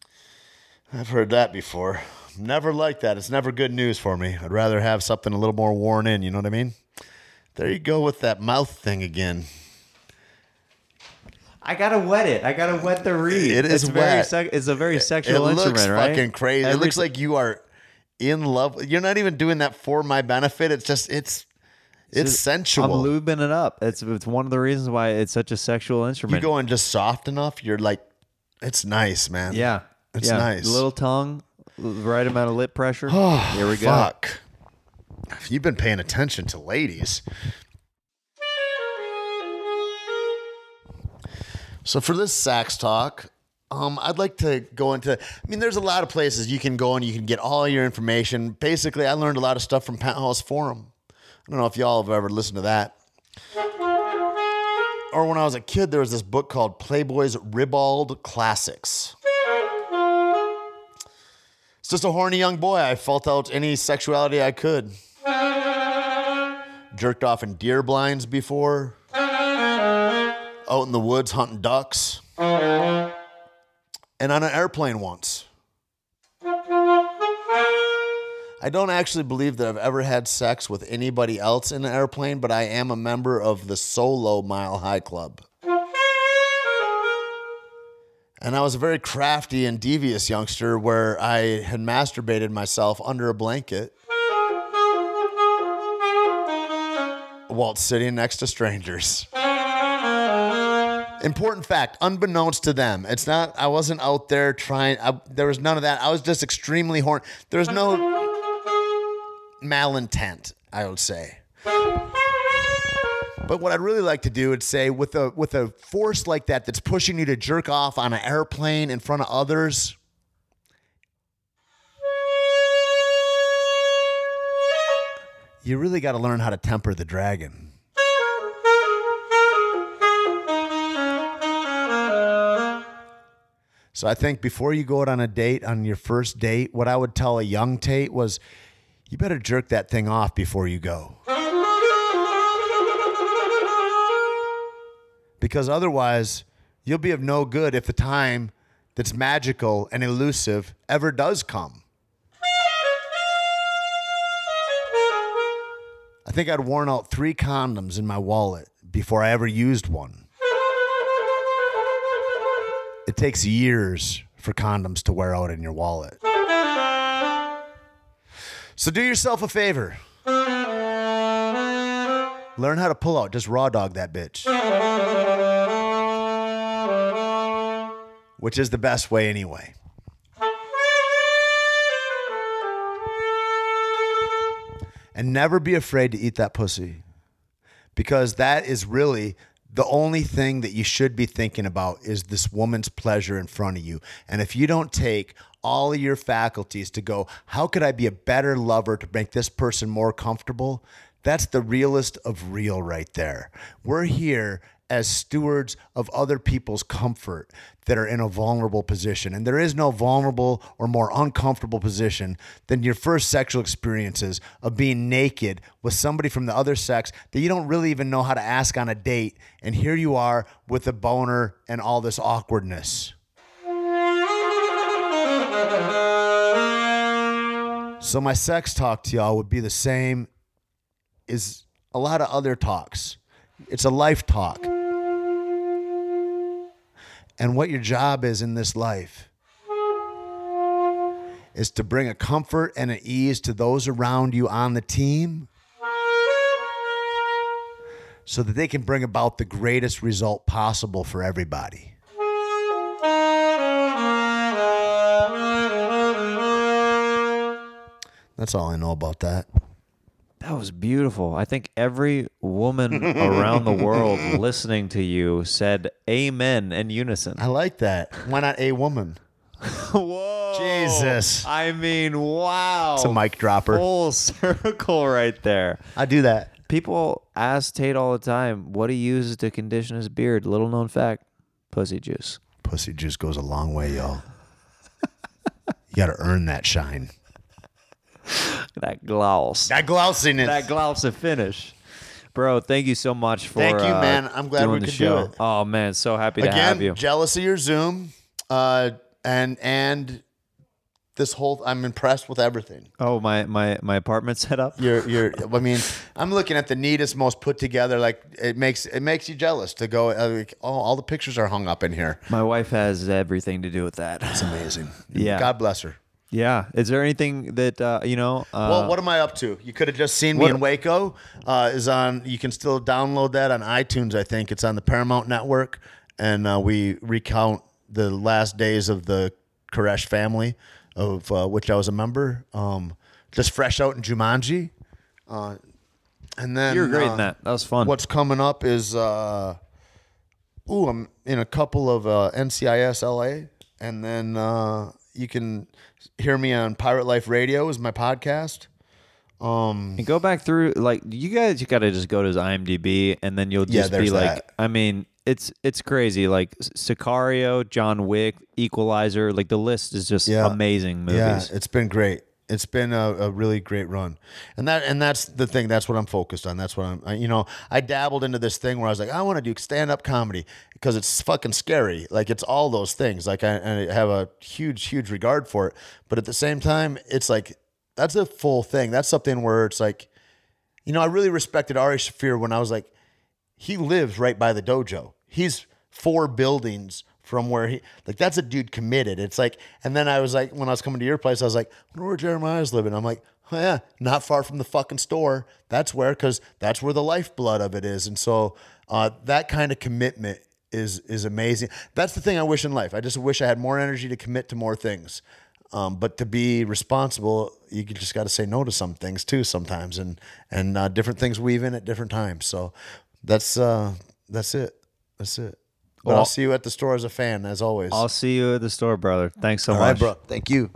I've heard that before. Never like that. It's never good news for me. I'd rather have something a little more worn in. You know what I mean? There you go with that mouth thing again. I gotta wet it. I gotta wet the reed. It is it's Very wet. sec- it's a very It sexual looks instrument, right? fucking crazy. it looks like you are in love. You're not even doing that for my benefit. It's just it's it's sensual. I'm lubing it up. It's it's one of the reasons why it's such a sexual instrument. you instrument. go in just soft enough. You're like, it's nice, man. yeah, It's yeah. nice. Little tongue, right amount of lip pressure. Oh, Here we go. Fuck. If you've been paying attention to ladies. So for this sax talk, um, I'd like to go into. I mean, there's a lot of places you can go and you can get all your information. Basically, I learned a lot of stuff from Penthouse Forum. I don't know if y'all have ever listened to that. Or when I was a kid, there was this book called Playboy's Ribald Classics. It's just a horny young boy. I felt out any sexuality I could. Jerked off in deer blinds before. Out in the woods hunting ducks. And on an airplane once. I don't actually believe that I've ever had sex with anybody else in an airplane, but I am a member of the Solo Mile High Club. And I was a very crafty and devious youngster where I had masturbated myself under a blanket while sitting next to strangers. Important fact, unbeknownst to them, it's not, I wasn't out there trying, I, there was none of that. I was just extremely horny. There was no malintent, I would say. But what I'd really like to do is say with a with a force like that that's pushing you to jerk off on an airplane in front of others. You really got to learn how to temper the dragon. So I think before you go out on a date, on your first date, what I would tell a young Tait was, you better jerk that thing off before you go. because otherwise you'll be of no good if the time that's magical and elusive ever does come. I think I'd worn out three condoms in my wallet before I ever used one. It takes years for condoms to wear out in your wallet. So do yourself a favor. Learn how to pull out. Just raw dog that bitch. Which is the best way anyway. And never be afraid to eat that pussy. Because that is really the only thing that you should be thinking about is this woman's pleasure in front of you. And if you don't take all of your faculties to go, how could I be a better lover to make this person more comfortable? That's the realest of real right there. We're here as stewards of other people's comfort that are in a vulnerable position. And there is no vulnerable or more uncomfortable position than your first sexual experiences of being naked with somebody from the other sex that you don't really even know how to ask on a date. And here you are with a boner and all this awkwardness. So my sex talk to y'all would be the same as a lot of other talks. It's a life talk. And what your job is in this life is to bring a comfort and an ease to those around you on the team so that they can bring about the greatest result possible for everybody. That's all I know about that. That was beautiful. I think every woman around the world listening to you said amen in unison. I like that. Why not a woman? Whoa. Jesus. I mean, wow. It's a mic dropper. Full circle right there. I do that. People ask Tait all the time what he uses to condition his beard. Little known fact pussy juice. Pussy juice goes a long way, y'all. you got to earn that shine. That gloss. That glossiness. that gloss of finish. Bro, thank you so much for Thank you, uh, man. I'm glad doing we the could do show. it. Oh man, so happy to have you. Again, jealous of Zoom. Uh, and and this whole I'm impressed with everything. Oh, my my my apartment setup. You're you're I mean, I'm looking at the neatest, most put together like it makes it makes you jealous to go uh, like, oh, all the pictures are hung up in here. My wife has everything to do with that. It's amazing. Yeah. God bless her. Yeah. Is there anything that uh, you know? Uh, Well, what am I up to? You could have just seen me what- in Waco. Uh, is on. You can still download that on iTunes. I think it's on the Paramount Network, and uh, we recount the last days of the Koresh family, of uh, which I was a member. Um, just fresh out in Jumanji, uh, and then you were great in that. That was fun. What's coming up is, uh, ooh, I'm in a couple of uh, NCIS LA, and then uh, you can hear me on Pirate Life Radio is my podcast. Um, And go back through like you guys you got to just go to his IMDb and then you'll Yeah, just be like that. I mean it's it's crazy like Sicario, John Wick, Equalizer, like the list is just Yeah. amazing movies. Yeah, it's been great. It's been a, a really great run, and that and that's the thing. That's what I'm focused on. That's what I'm. I, you know, I dabbled into this thing where I was like, I want to do stand up comedy because it's fucking scary. Like it's all those things. Like I, I have a huge, huge regard for it, but at the same time, it's like that's a full thing. That's something where it's like, you know, I really respected Ari Shaffir when I was like, he lives right by the dojo. He's four buildings from where he like that's a dude committed. It's like, and then I was like, when I was coming to your place, I was like, where Jeremiah's living. I'm like, oh yeah, not far from the fucking store. That's where, because that's where the lifeblood of it is. And so uh, that kind of commitment is is amazing. That's the thing I wish in life. I just wish I had more energy to commit to more things. Um, but to be responsible, you just got to say no to some things too sometimes, and and uh, different things weave in at different times. So that's uh, that's it. That's it. But Well- I'll see you at the store as a fan, as always. I'll see you at the store, brother. Thanks so All much. right, bro. Thank you.